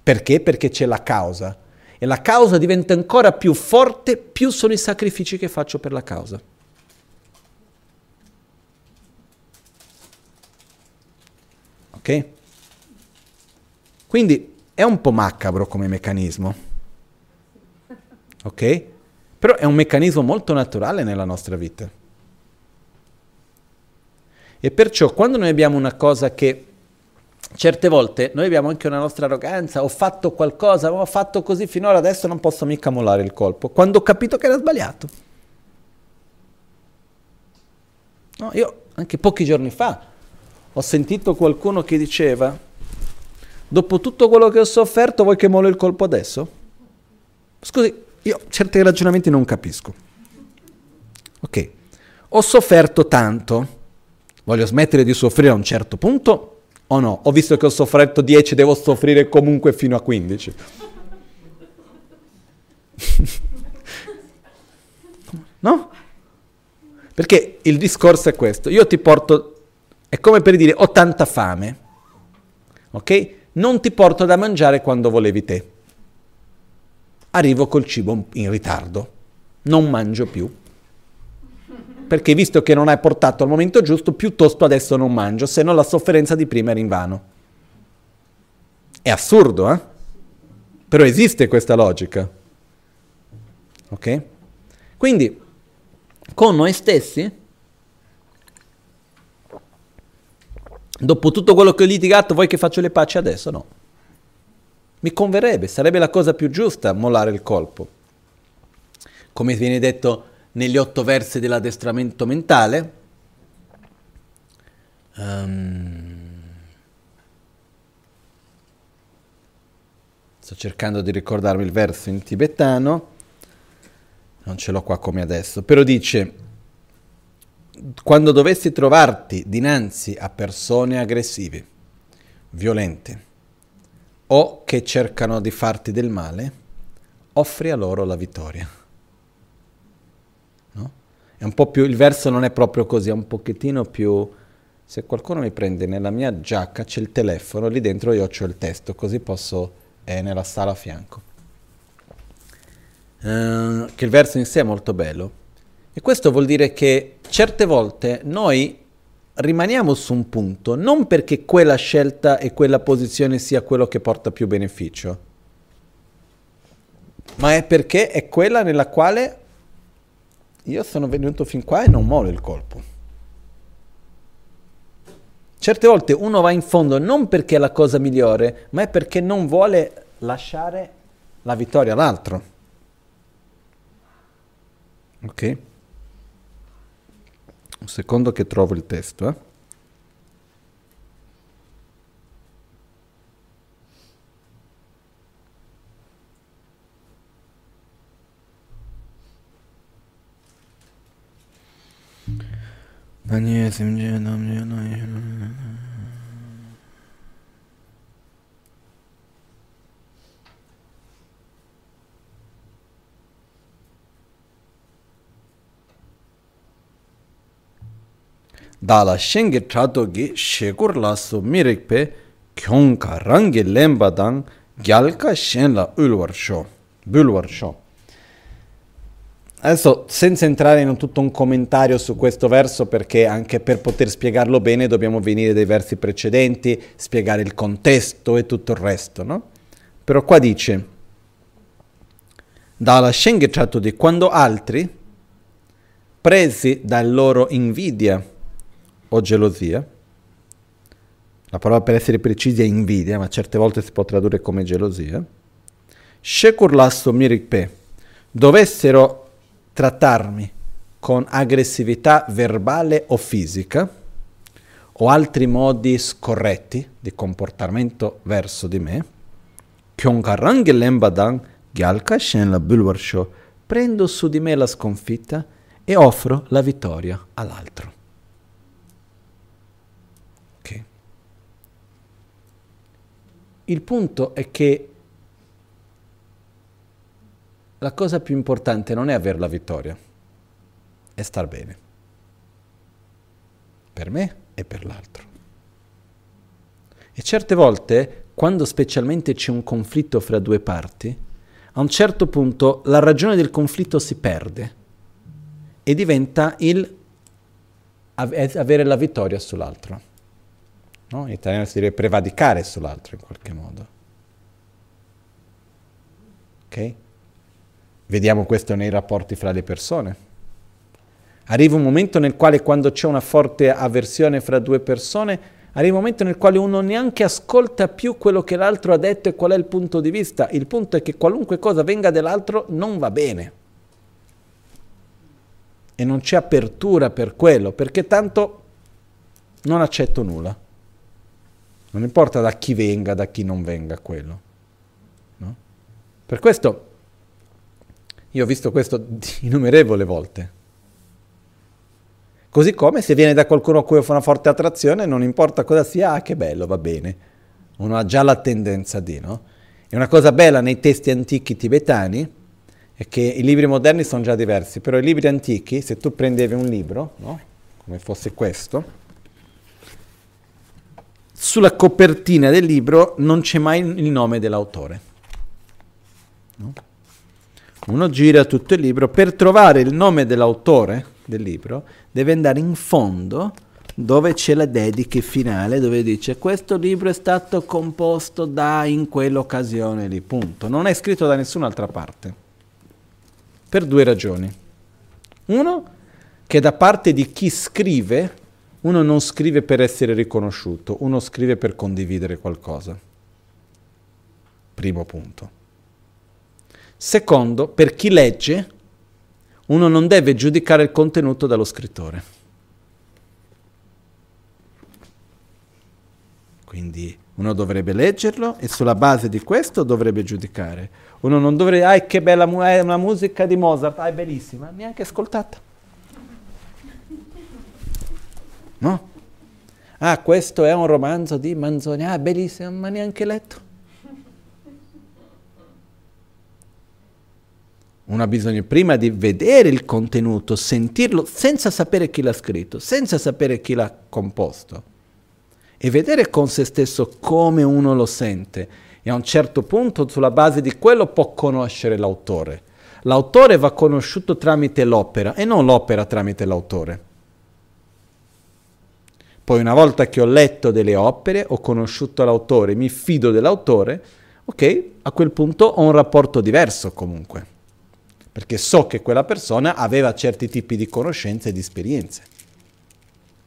Perché? Perché c'è la causa. E la causa diventa ancora più forte più sono i sacrifici che faccio per la causa. Ok? Quindi è un po' macabro come meccanismo. Ok? Però è un meccanismo molto naturale nella nostra vita. E perciò quando noi abbiamo una cosa che certe volte noi abbiamo anche una nostra arroganza, ho fatto qualcosa, ho fatto così finora, adesso non posso mica mollare il colpo, quando ho capito che era sbagliato. No, io anche pochi giorni fa ho sentito qualcuno che diceva, dopo tutto quello che ho sofferto vuoi che mollo il colpo adesso? Scusi, io certi ragionamenti non capisco. Ok, ho sofferto tanto, voglio smettere di soffrire a un certo punto o no? Ho visto che ho sofferto 10, devo soffrire comunque fino a 15. (laughs) no? Perché il discorso è questo. Io ti porto, è come per dire, ho tanta fame, ok? Non ti porto da mangiare quando volevi te. Arrivo col cibo in ritardo, non mangio più perché visto che non hai portato al momento giusto, piuttosto adesso non mangio, se no la sofferenza di prima era in vano. È assurdo, eh? Però esiste questa logica. Ok? Quindi, con noi stessi, dopo tutto quello che ho litigato, vuoi che faccio le pace adesso? No. Mi converrebbe, sarebbe la cosa più giusta mollare il colpo. Come viene detto negli otto versi dell'addestramento mentale. Um, sto cercando di ricordarmi il verso in tibetano, non ce l'ho qua come adesso, però dice, quando dovessi trovarti dinanzi a persone aggressive, violente o che cercano di farti del male, offri a loro la vittoria. È un po' più, il verso non è proprio così, è un pochettino più... Se qualcuno mi prende nella mia giacca c'è il telefono, lì dentro io ho il testo, così posso... è nella sala a fianco. Uh, che il verso in sé è molto bello. E questo vuol dire che certe volte noi rimaniamo su un punto, non perché quella scelta e quella posizione sia quello che porta più beneficio, ma è perché è quella nella quale io sono venuto fin qua e non mollo il colpo. Certe volte uno va in fondo non perché è la cosa migliore, ma è perché non vuole lasciare la vittoria all'altro. Ok? Un secondo che trovo il testo. Eh? Baniye simje namje naye Dala shengi trato gi shekur laso mirikpe kyonka rangi lemba dang gyalka shen la ulwar sho, bulwar sho. Adesso, senza entrare in tutto un commentario su questo verso, perché anche per poter spiegarlo bene dobbiamo venire dai versi precedenti, spiegare il contesto e tutto il resto, no? Però qua dice, dalla Shengecciato di quando altri, presi dalla loro invidia o gelosia, la parola per essere precisi è invidia, ma certe volte si può tradurre come gelosia, Shekur lasso mirikpe, dovessero trattarmi con aggressività verbale o fisica o altri modi scorretti di comportamento verso di me, prendo su di me la sconfitta e offro la vittoria all'altro. Okay. Il punto è che la cosa più importante non è avere la vittoria, è star bene. Per me e per l'altro. E certe volte, quando specialmente c'è un conflitto fra due parti, a un certo punto la ragione del conflitto si perde e diventa il avere la vittoria sull'altro. No? In italiano si direbbe prevadicare sull'altro in qualche modo. Ok? Vediamo questo nei rapporti fra le persone. Arriva un momento nel quale quando c'è una forte avversione fra due persone, arriva un momento nel quale uno neanche ascolta più quello che l'altro ha detto e qual è il punto di vista. Il punto è che qualunque cosa venga dall'altro non va bene. E non c'è apertura per quello, perché tanto non accetto nulla. Non importa da chi venga, da chi non venga quello. No? Per questo io ho visto questo (laughs) innumerevoli volte. Così come se viene da qualcuno a cui fa una forte attrazione, non importa cosa sia, ah che bello, va bene. Uno ha già la tendenza di, no? E una cosa bella nei testi antichi tibetani è che i libri moderni sono già diversi, però i libri antichi, se tu prendevi un libro, no? come fosse questo, sulla copertina del libro non c'è mai il nome dell'autore. No? Uno gira tutto il libro, per trovare il nome dell'autore del libro deve andare in fondo dove c'è la dedica finale dove dice questo libro è stato composto da in quell'occasione lì, punto. Non è scritto da nessun'altra parte. Per due ragioni. Uno, che da parte di chi scrive, uno non scrive per essere riconosciuto, uno scrive per condividere qualcosa. Primo punto. Secondo, per chi legge, uno non deve giudicare il contenuto dallo scrittore. Quindi uno dovrebbe leggerlo e sulla base di questo dovrebbe giudicare. Uno non dovrebbe, ah che bella mu- è una musica di Mozart, ah è bellissima, neanche ascoltata. No? Ah, questo è un romanzo di Manzoni, ah bellissimo, ma neanche letto. Uno ha bisogno prima di vedere il contenuto, sentirlo senza sapere chi l'ha scritto, senza sapere chi l'ha composto e vedere con se stesso come uno lo sente e a un certo punto sulla base di quello può conoscere l'autore. L'autore va conosciuto tramite l'opera e non l'opera tramite l'autore. Poi una volta che ho letto delle opere, ho conosciuto l'autore, mi fido dell'autore, ok, a quel punto ho un rapporto diverso comunque, perché so che quella persona aveva certi tipi di conoscenze e di esperienze.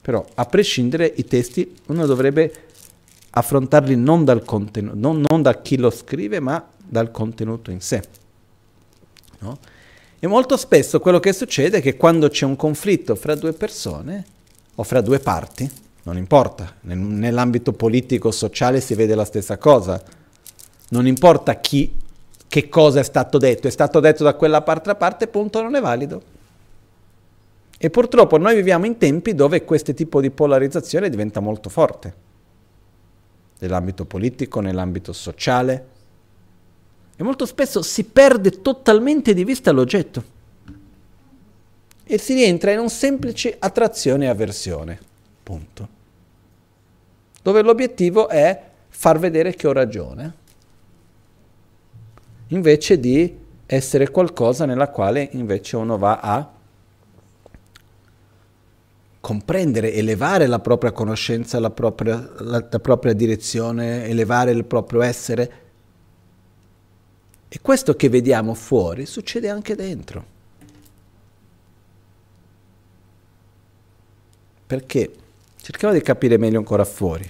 Però a prescindere i testi uno dovrebbe affrontarli non dal contenuto, non, non da chi lo scrive, ma dal contenuto in sé. No? E molto spesso quello che succede è che quando c'è un conflitto fra due persone o fra due parti, non importa, nell'ambito politico, sociale si vede la stessa cosa. Non importa chi, che cosa è stato detto, è stato detto da quella parte a parte, punto, non è valido. E purtroppo noi viviamo in tempi dove questo tipo di polarizzazione diventa molto forte. Nell'ambito politico, nell'ambito sociale. E molto spesso si perde totalmente di vista l'oggetto. E si rientra in un semplice attrazione e avversione. Punto. Dove l'obiettivo è far vedere che ho ragione, invece di essere qualcosa nella quale invece uno va a comprendere, elevare la propria conoscenza, la propria, la, la propria direzione, elevare il proprio essere. E questo che vediamo fuori succede anche dentro. Perché? Cerchiamo di capire meglio ancora fuori.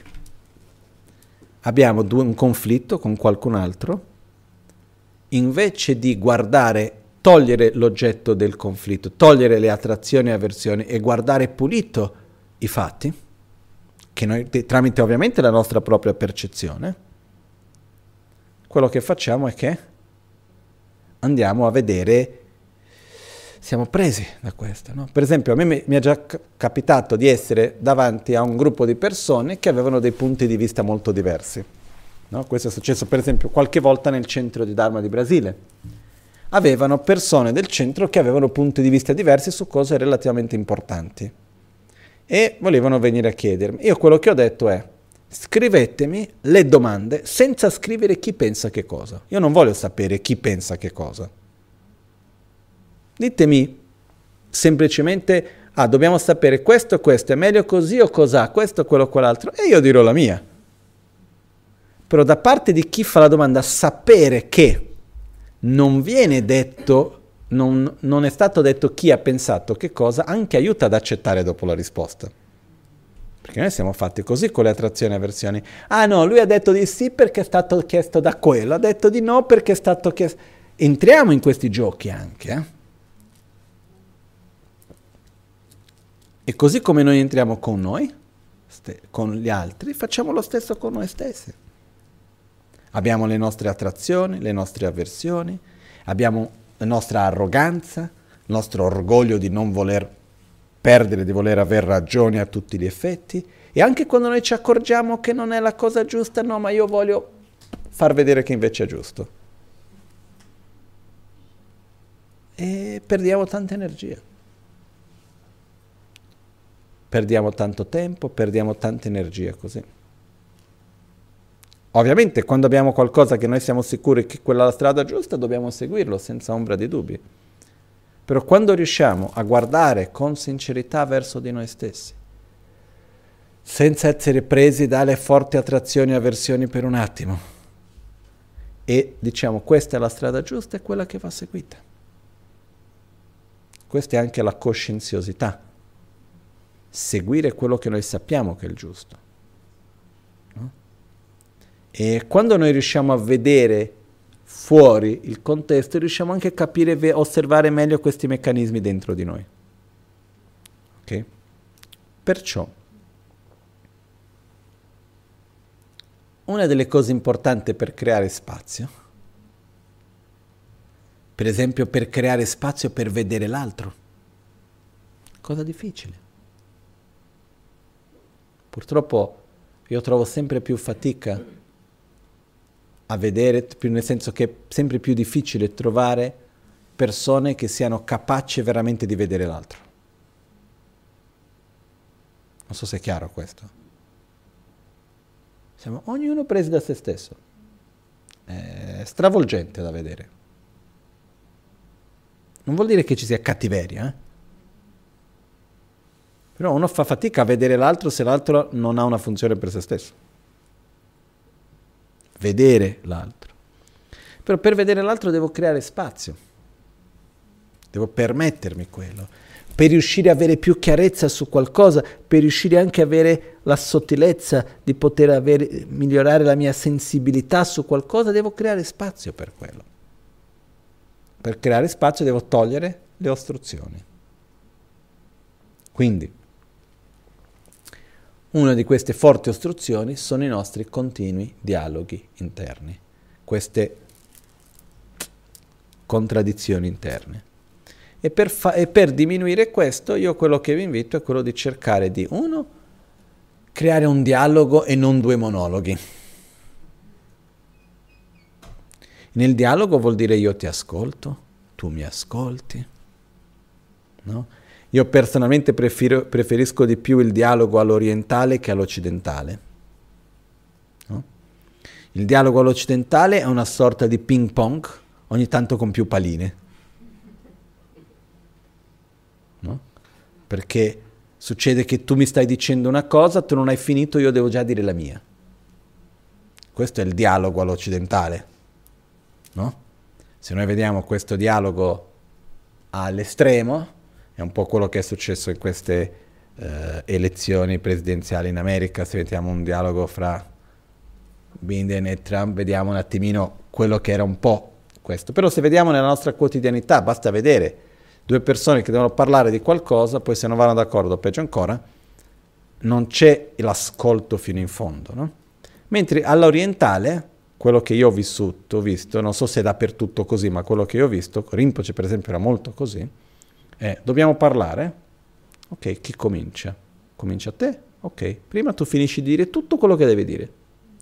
Abbiamo due, un conflitto con qualcun altro, invece di guardare, togliere l'oggetto del conflitto, togliere le attrazioni e avversioni e guardare pulito i fatti, che noi, tramite ovviamente la nostra propria percezione, quello che facciamo è che andiamo a vedere siamo presi da questo. No? Per esempio, a me mi, è già capitato di essere davanti a un gruppo di persone che avevano dei punti di vista molto diversi. No? Questo è successo, per esempio, qualche volta nel centro di Dharma di Brasile. Avevano persone del centro che avevano punti di vista diversi su cose relativamente importanti e volevano venire a chiedermi. Io quello che ho detto è scrivetemi le domande senza scrivere chi pensa che cosa. Io non voglio sapere chi pensa che cosa. Ditemi semplicemente, ah, dobbiamo sapere questo e questo, è meglio così o cos'ha, questo, quello quell'altro, e io dirò la mia. Però da parte di chi fa la domanda, sapere che non viene detto, non, non è stato detto chi ha pensato che cosa, anche aiuta ad accettare dopo la risposta. Perché noi siamo fatti così con le attrazioni e avversioni. Ah no, lui ha detto di sì perché è stato chiesto da quello, ha detto di no perché è stato chiesto... Entriamo in questi giochi anche, eh? E così come noi entriamo con noi, con gli altri, facciamo lo stesso con noi stessi. Abbiamo le nostre attrazioni, le nostre avversioni, abbiamo la nostra arroganza, il nostro orgoglio di non voler perdere, di voler aver ragione a tutti gli effetti. E anche quando noi ci accorgiamo che non è la cosa giusta, no, ma io voglio far vedere che invece è giusto. E perdiamo tanta energia perdiamo tanto tempo, perdiamo tanta energia così. Ovviamente quando abbiamo qualcosa che noi siamo sicuri che quella è la strada giusta, dobbiamo seguirlo senza ombra di dubbi. Però quando riusciamo a guardare con sincerità verso di noi stessi, senza essere presi dalle forti attrazioni e avversioni per un attimo, e diciamo questa è la strada giusta, è quella che va seguita. Questa è anche la coscienziosità seguire quello che noi sappiamo che è il giusto. E quando noi riusciamo a vedere fuori il contesto, riusciamo anche a capire e osservare meglio questi meccanismi dentro di noi. Ok? Perciò, una delle cose importanti per creare spazio, per esempio per creare spazio per vedere l'altro, cosa difficile. Purtroppo io trovo sempre più fatica a vedere, nel senso che è sempre più difficile trovare persone che siano capaci veramente di vedere l'altro. Non so se è chiaro questo. Siamo ognuno preso da se stesso. È stravolgente da vedere. Non vuol dire che ci sia cattiveria, eh? Però uno fa fatica a vedere l'altro se l'altro non ha una funzione per se stesso. Vedere l'altro. Però per vedere l'altro devo creare spazio. Devo permettermi quello. Per riuscire ad avere più chiarezza su qualcosa, per riuscire anche ad avere la sottilezza di poter avere, migliorare la mia sensibilità su qualcosa, devo creare spazio per quello. Per creare spazio devo togliere le ostruzioni. Quindi, una di queste forti ostruzioni sono i nostri continui dialoghi interni, queste contraddizioni interne. E per, fa- e per, diminuire questo, io quello che vi invito è quello di cercare di, uno, creare un dialogo e non due monologhi. Nel dialogo vuol dire io ti ascolto, tu mi ascolti, no? Io personalmente prefiro, preferisco di più il dialogo all'orientale che all'occidentale. No? Il dialogo all'occidentale è una sorta di ping pong, ogni tanto con più paline. No? Perché succede che tu mi stai dicendo una cosa, tu non hai finito, io devo già dire la mia. Questo è il dialogo all'occidentale. No? Se noi vediamo questo dialogo all'estremo, è un po' quello che è successo in queste eh, elezioni presidenziali in America, se vediamo un dialogo fra Biden e Trump, vediamo un attimino quello che era un po' questo. Però se vediamo nella nostra quotidianità, basta vedere due persone che devono parlare di qualcosa, poi se non vanno d'accordo, peggio ancora, non c'è l'ascolto fino in fondo. No? Mentre all'orientale, quello che io ho vissuto, visto, non so se è dappertutto così, ma quello che io ho visto, Rinpoche per esempio era molto così, eh, dobbiamo parlare? Ok, chi comincia? Comincia te? Ok, prima tu finisci di dire tutto quello che devi dire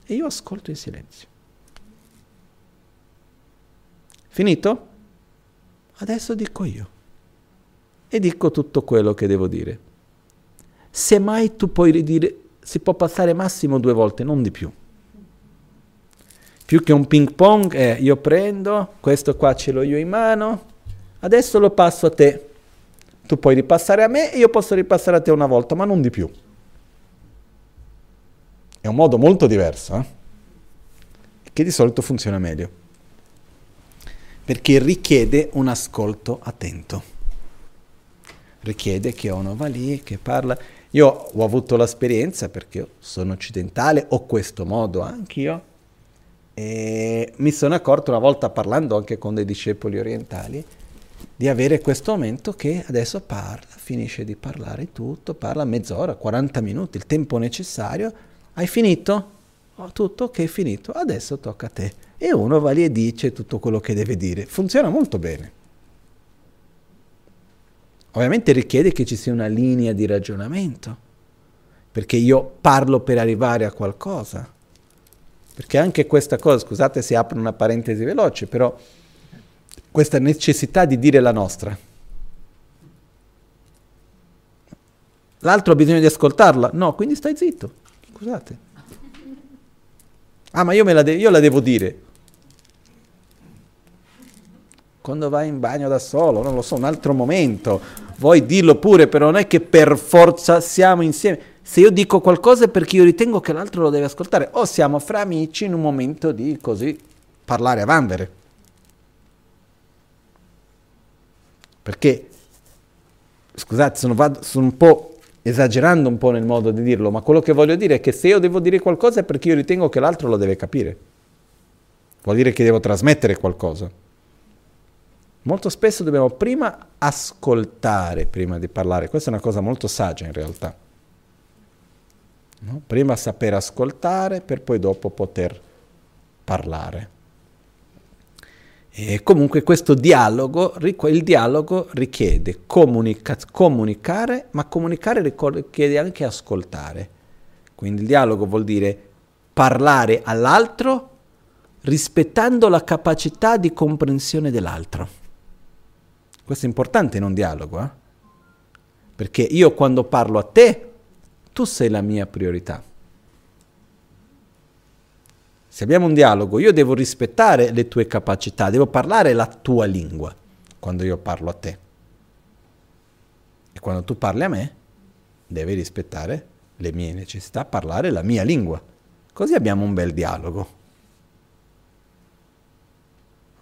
e io ascolto in silenzio. Finito? Adesso dico io e dico tutto quello che devo dire. Semmai tu puoi ridire, si può passare massimo due volte, non di più. Più che un ping pong è io prendo, questo qua ce l'ho io in mano, adesso lo passo a te. Tu puoi ripassare a me e io posso ripassare a te una volta, ma non di più. È un modo molto diverso, eh? che di solito funziona meglio, perché richiede un ascolto attento. Richiede che uno va lì, che parla. Io ho avuto l'esperienza, perché sono occidentale, ho questo modo anch'io, e mi sono accorto una volta parlando anche con dei discepoli orientali, di avere questo momento che adesso parla, finisce di parlare tutto, parla mezz'ora, 40 minuti, il tempo necessario, hai finito? Oh, tutto ok, finito, adesso tocca a te. E uno va lì e dice tutto quello che deve dire. Funziona molto bene. Ovviamente richiede che ci sia una linea di ragionamento, perché io parlo per arrivare a qualcosa. Perché anche questa cosa, scusate se apro una parentesi veloce, però questa necessità di dire la nostra. L'altro ha bisogno di ascoltarla? No, quindi stai zitto. Scusate. Ah, ma io, la, de- io la devo dire. Quando vai in bagno da solo, non lo so, un altro momento. Vuoi dirlo pure, però non è che per forza siamo insieme. Se io dico qualcosa è perché io ritengo che l'altro lo deve ascoltare. O siamo fra amici in un momento di così parlare a vanvere. Perché, scusate, sono, vado, sono un po' esagerando un po' nel modo di dirlo, ma quello che voglio dire è che se io devo dire qualcosa è perché io ritengo che l'altro lo deve capire. Vuol dire che devo trasmettere qualcosa. Molto spesso dobbiamo prima ascoltare prima di parlare, questa è una cosa molto saggia in realtà. No? Prima saper ascoltare per poi dopo poter parlare. E comunque questo dialogo, il dialogo richiede comunica- comunicare, ma comunicare richiede anche ascoltare. Quindi il dialogo vuol dire parlare all'altro rispettando la capacità di comprensione dell'altro. Questo è importante in un dialogo, eh? perché io quando parlo a te, tu sei la mia priorità. Se abbiamo un dialogo, io devo rispettare le tue capacità, devo parlare la tua lingua quando io parlo a te. E quando tu parli a me, deve rispettare le mie necessità, parlare la mia lingua. Così abbiamo un bel dialogo.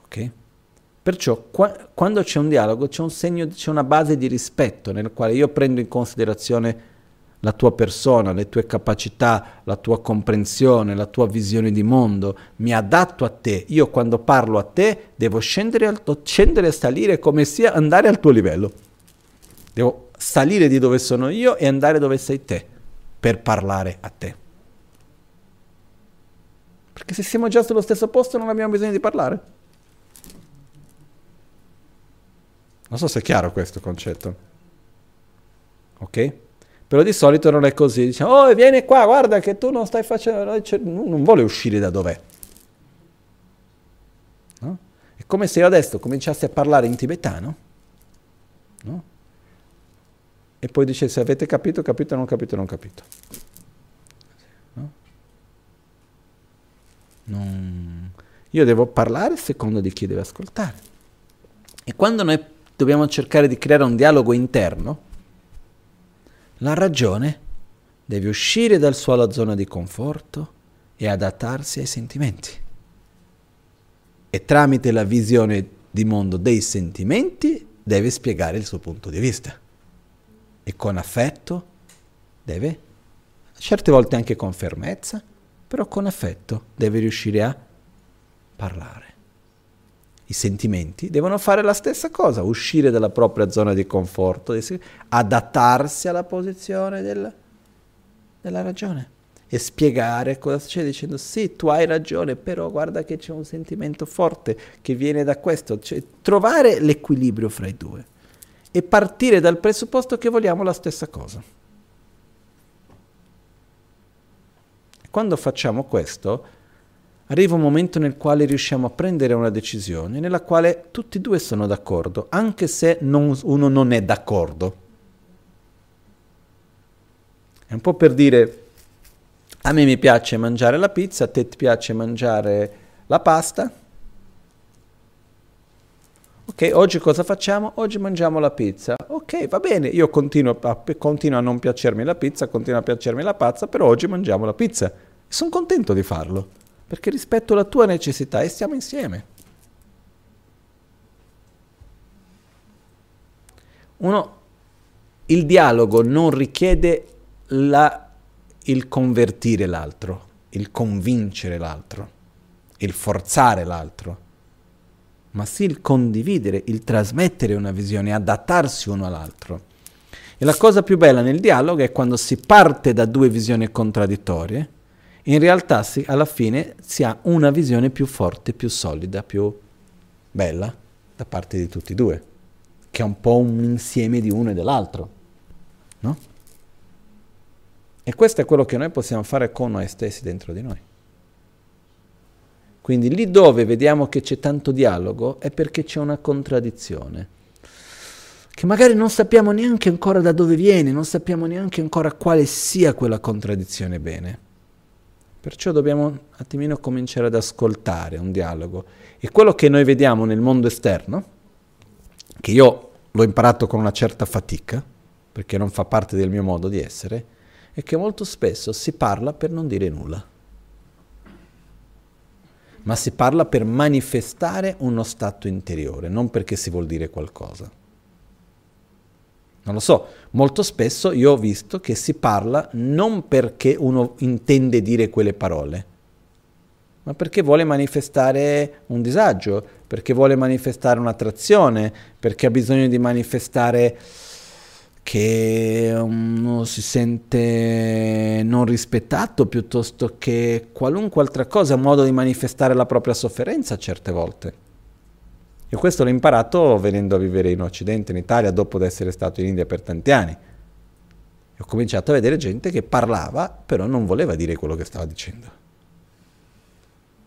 Ok? Perciò qua, quando c'è un dialogo c'è un segno, c'è una base di rispetto nel quale io prendo in considerazione la tua persona, le tue capacità, la tua comprensione, la tua visione di mondo, mi adatto a te. Io quando parlo a te devo scendere, scendere e salire come sia andare al tuo livello. Devo salire di dove sono io e andare dove sei te per parlare a te. Perché se siamo già sullo stesso posto non abbiamo bisogno di parlare. Non so se è chiaro questo concetto. Ok? Però di solito non è così. Diciamo, oh, vieni qua, guarda che tu non stai facendo... Non vuole uscire da dov'è. No? È come se io adesso cominciassi a parlare in tibetano. No? E poi dice se avete capito, capito, non capito, non capito. No? Non... Io devo parlare secondo di chi deve ascoltare. E quando noi dobbiamo cercare di creare un dialogo interno, la ragione deve uscire dalla sua zona di conforto e adattarsi ai sentimenti. E tramite la visione di mondo dei sentimenti deve spiegare il suo punto di vista. E con affetto deve, certe volte anche con fermezza, però con affetto deve riuscire a parlare. I sentimenti devono fare la stessa cosa, uscire dalla propria zona di conforto, adattarsi alla posizione del, della ragione e spiegare cosa succede dicendo sì, tu hai ragione, però guarda che c'è un sentimento forte che viene da questo, cioè, trovare l'equilibrio fra i due e partire dal presupposto che vogliamo la stessa cosa. Quando facciamo questo, arriva un momento nel quale riusciamo a prendere una decisione nella quale tutti e due sono d'accordo, anche se non, uno non è d'accordo. È un po' per dire, a me mi piace mangiare la pizza, a te ti piace mangiare la pasta. Ok, oggi cosa facciamo? Oggi mangiamo la pizza. Ok, va bene, io continuo a, continuo a non piacermi la pizza, continuo a piacermi la pazza, però oggi mangiamo la pizza. Sono contento di farlo perché rispetto la tua necessità e stiamo insieme. Uno, il dialogo non richiede la, il convertire l'altro, il convincere l'altro, il forzare l'altro, ma sì il condividere, il trasmettere una visione, adattarsi uno all'altro. E la cosa più bella nel dialogo è quando si parte da due visioni contraddittorie in realtà si, alla fine si ha una visione più forte, più solida, più bella da parte di tutti e due, che è un po' un insieme di uno e dell'altro. No? E questo è quello che noi possiamo fare con noi stessi dentro di noi. Quindi lì dove vediamo che c'è tanto dialogo è perché c'è una contraddizione, che magari non sappiamo neanche ancora da dove viene, non sappiamo neanche ancora quale sia quella contraddizione bene. Perciò dobbiamo un attimino cominciare ad ascoltare un dialogo. E quello che noi vediamo nel mondo esterno, che io l'ho imparato con una certa fatica, perché non fa parte del mio modo di essere, è che molto spesso si parla per non dire nulla, ma si parla per manifestare uno stato interiore, non perché si vuol dire qualcosa. Non lo so, molto spesso io ho visto che si parla non perché uno intende dire quelle parole, ma perché vuole manifestare un disagio, perché vuole manifestare un'attrazione, perché ha bisogno di manifestare che uno si sente non rispettato piuttosto che qualunque altra cosa, un modo di manifestare la propria sofferenza certe volte. E questo l'ho imparato venendo a vivere in Occidente, in Italia, dopo essere stato in India per tanti anni. E ho cominciato a vedere gente che parlava, però non voleva dire quello che stava dicendo.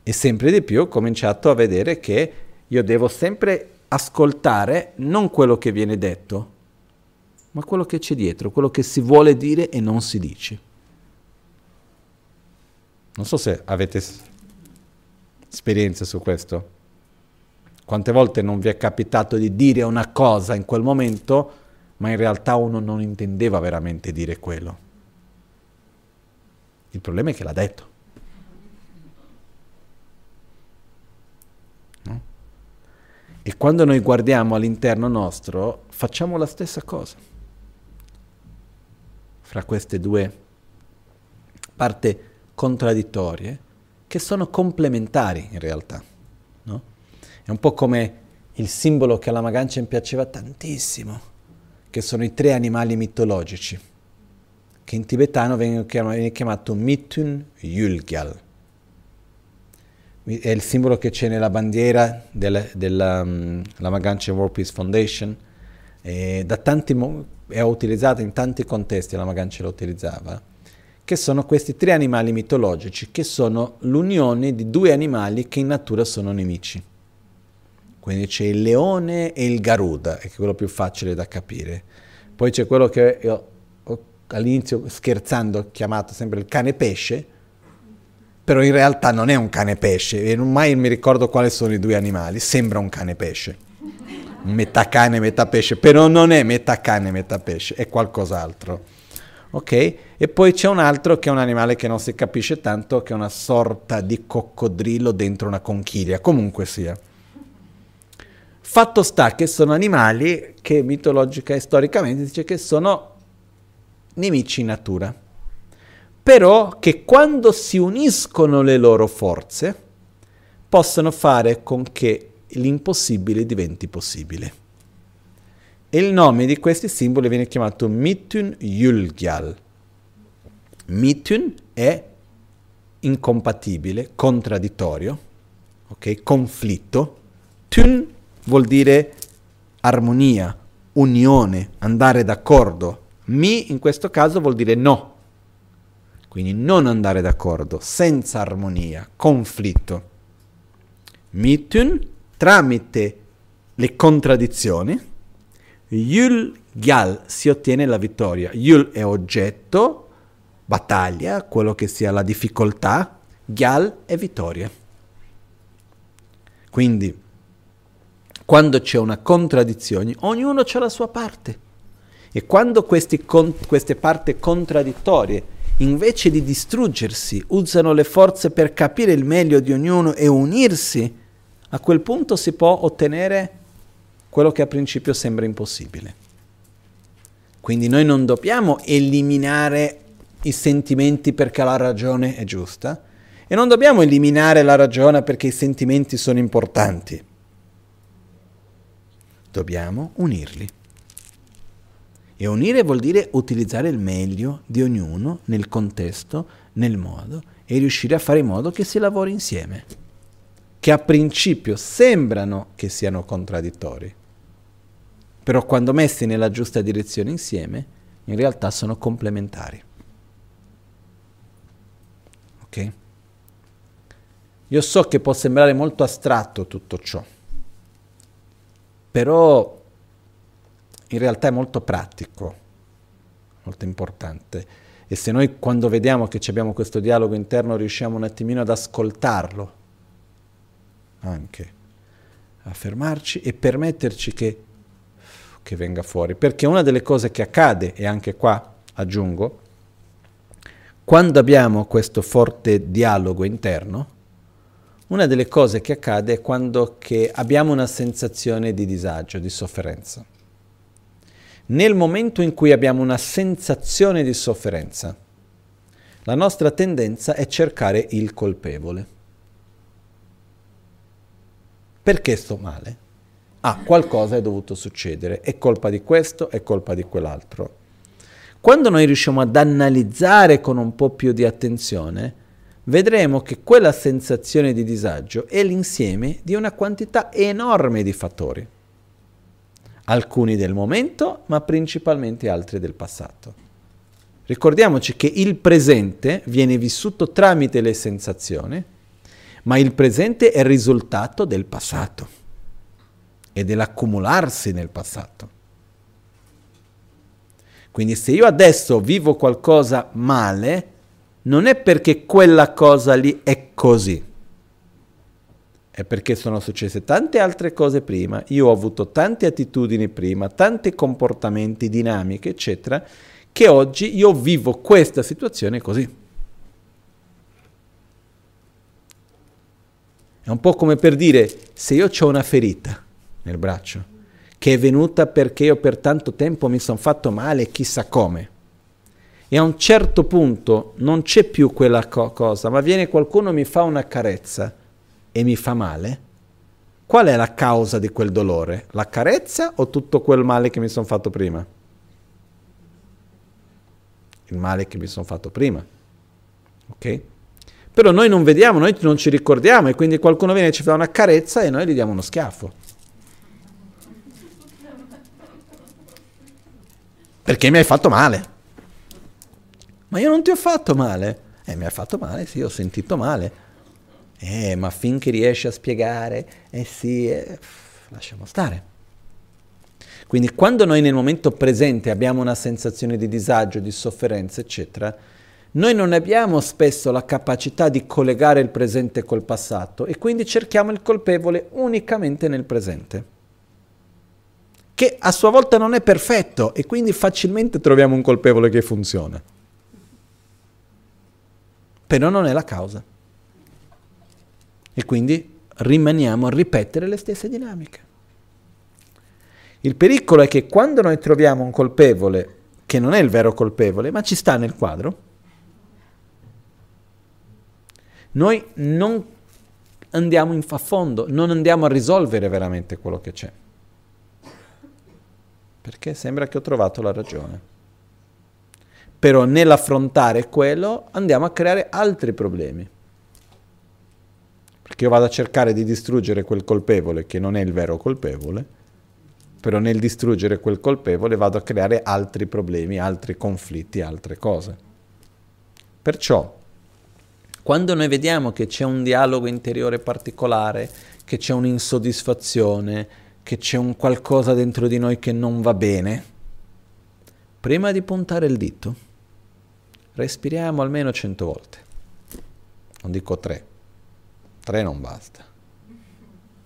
E sempre di più ho cominciato a vedere che io devo sempre ascoltare non quello che viene detto, ma quello che c'è dietro, quello che si vuole dire e non si dice. Non so se avete esperienze su questo. Quante volte non vi è capitato di dire una cosa in quel momento, ma in realtà uno non intendeva veramente dire quello. Il problema è che l'ha detto. No? E quando noi guardiamo all'interno nostro, facciamo la stessa cosa. Fra queste due parti contraddittorie, che sono complementari in realtà. È un po' come il simbolo che alla Magancia mi piaceva tantissimo, che sono i tre animali mitologici, che in tibetano viene chiamato, Mitun Yulgyal. È il simbolo che c'è nella bandiera della, della um, Magancia World Peace Foundation. E da tanti, è utilizzata in tanti contesti, la Magancia lo utilizzava, che sono questi tre animali mitologici, che sono l'unione di due animali che in natura sono nemici. Quindi c'è il leone e il garuda, è quello più facile da capire. Poi c'è quello che io all'inizio scherzando ho chiamato sempre il cane pesce, però in realtà non è un cane pesce, e mai mi ricordo quali sono i due animali, sembra un cane pesce, metà cane, metà pesce, però non è metà cane, metà pesce, è qualcos'altro. Ok? E poi c'è un altro che è un animale che non si capisce tanto, che è una sorta di coccodrillo dentro una conchiglia, comunque sia. Fatto sta che sono animali che mitologica e storicamente dice che sono nemici in natura, però che quando si uniscono le loro forze possono fare con che l'impossibile diventi possibile. Il nome di questi simboli viene chiamato Mitun Yulgyal. Mitun è incompatibile, contraddittorio, ok? conflitto. Tun vuol dire armonia, unione, andare d'accordo. Mi in questo caso vuol dire no. Quindi non andare d'accordo, senza armonia, conflitto. Mitun tramite le contraddizioni. Yul Gyal si ottiene la vittoria. Yul è oggetto, battaglia, quello che sia la difficoltà. Gyal è vittoria. Quindi quando c'è una contraddizione, ognuno ha la sua parte. E quando con, queste parti contraddittorie, invece di distruggersi, usano le forze per capire il meglio di ognuno e unirsi, a quel punto si può ottenere quello che a principio sembra impossibile. Quindi noi non dobbiamo eliminare i sentimenti perché la ragione è giusta e non dobbiamo eliminare la ragione perché i sentimenti sono importanti dobbiamo unirli. E unire vuol dire utilizzare il meglio di ognuno nel contesto, nel modo, e riuscire a fare in modo che si lavori insieme, che a principio sembrano che siano contraddittori, però quando messi nella giusta direzione insieme, in realtà sono complementari. Ok? Io so che può sembrare molto astratto tutto ciò però in realtà è molto pratico, molto importante. E se noi quando vediamo che abbiamo questo dialogo interno riusciamo un attimino ad ascoltarlo, anche a fermarci e permetterci che, che venga fuori. Perché una delle cose che accade, e anche qua aggiungo, quando abbiamo questo forte dialogo interno, una delle cose che accade è quando abbiamo una sensazione di disagio, di sofferenza. Nel momento in cui abbiamo una sensazione di sofferenza, la nostra tendenza è cercare il colpevole. Perché sto male? Ah, qualcosa è dovuto succedere, è colpa di questo, è colpa di quell'altro. Quando noi riusciamo ad analizzare con un po' più di attenzione, vedremo che quella sensazione di disagio è l'insieme di una quantità enorme di fattori, alcuni del momento, ma principalmente altri del passato. Ricordiamoci che il presente viene vissuto tramite le sensazioni, ma il presente è il risultato del passato e dell'accumularsi nel passato. Quindi se io adesso vivo qualcosa male, non è perché quella cosa lì è così, è perché sono successe tante altre cose prima, io ho avuto tante attitudini prima, tanti comportamenti, dinamiche, eccetera, che oggi io vivo questa situazione così. È un po' come per dire, se io ho una ferita nel braccio, che è venuta perché io per tanto tempo mi sono fatto male chissà come, e a un certo punto non c'è più quella co- cosa, ma viene qualcuno mi fa una carezza e mi fa male, qual è la causa di quel dolore? La carezza o tutto quel male che mi sono fatto prima? Il male che mi sono fatto prima. Ok? Però noi non vediamo, noi non ci ricordiamo e quindi qualcuno viene e ci fa una carezza e noi gli diamo uno schiaffo. Perché mi hai fatto male. Ma io non ti ho fatto male. Eh, mi hai fatto male, sì, ho sentito male. Eh, ma finché riesci a spiegare, eh sì, eh, lasciamo stare. Quindi quando noi nel momento presente abbiamo una sensazione di disagio, di sofferenza, eccetera, noi non abbiamo spesso la capacità di collegare il presente col passato e quindi cerchiamo il colpevole unicamente nel presente, che a sua volta non è perfetto e quindi facilmente troviamo un colpevole che funziona però non è la causa. E quindi rimaniamo a ripetere le stesse dinamiche. Il pericolo è che quando noi troviamo un colpevole che non è il vero colpevole, ma ci sta nel quadro, noi non andiamo in a fondo, non andiamo a risolvere veramente quello che c'è. Perché sembra che ho trovato la ragione però nell'affrontare quello andiamo a creare altri problemi. Perché io vado a cercare di distruggere quel colpevole che non è il vero colpevole, però nel distruggere quel colpevole vado a creare altri problemi, altri conflitti, altre cose. Perciò, quando noi vediamo che c'è un dialogo interiore particolare, che c'è un'insoddisfazione, che c'è un qualcosa dentro di noi che non va bene, prima di puntare il dito, respiriamo almeno 100 volte. Non dico tre, tre non basta.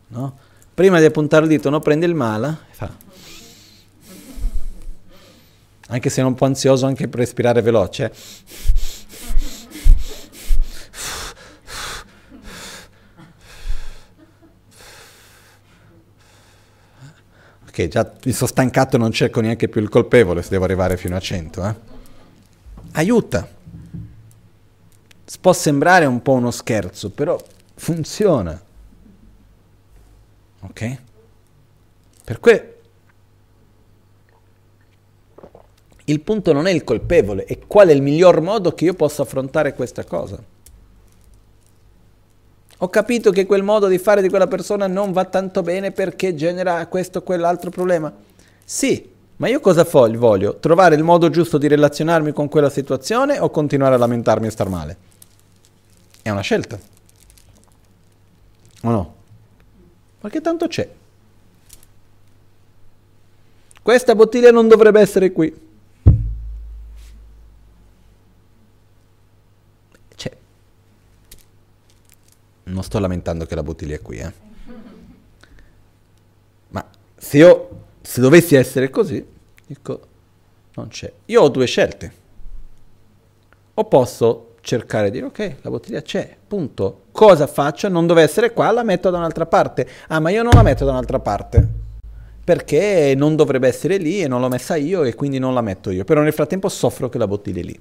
No? Prima di appuntare il dito, no, prendi il mala e fa. Anche se è un po' ansioso, anche per respirare veloce. Ok, già mi sono stancato e non cerco neanche più il colpevole se devo arrivare fino a 100. Eh? Aiuta. Può sembrare un po' uno scherzo, però funziona. Ok? Per cui il punto non è il colpevole, è qual è il miglior modo che io possa affrontare questa cosa. Ho capito che quel modo di fare di quella persona non va tanto bene perché genera questo o quell'altro problema. Sì, ma io cosa voglio? Trovare il modo giusto di relazionarmi con quella situazione o continuare a lamentarmi e star male? È una scelta. O no? Che tanto c'è? Questa bottiglia non dovrebbe essere qui. C'è. Non sto lamentando che la bottiglia è qui, eh. Ma se io, se dovessi essere così, Dico, non c'è. Io ho due scelte. O posso cercare di dire, ok, la bottiglia c'è, punto. Cosa faccio? Non deve essere qua, la metto da un'altra parte. Ah, ma io non la metto da un'altra parte. Perché non dovrebbe essere lì e non l'ho messa io e quindi non la metto io. Però nel frattempo soffro che la bottiglia è lì.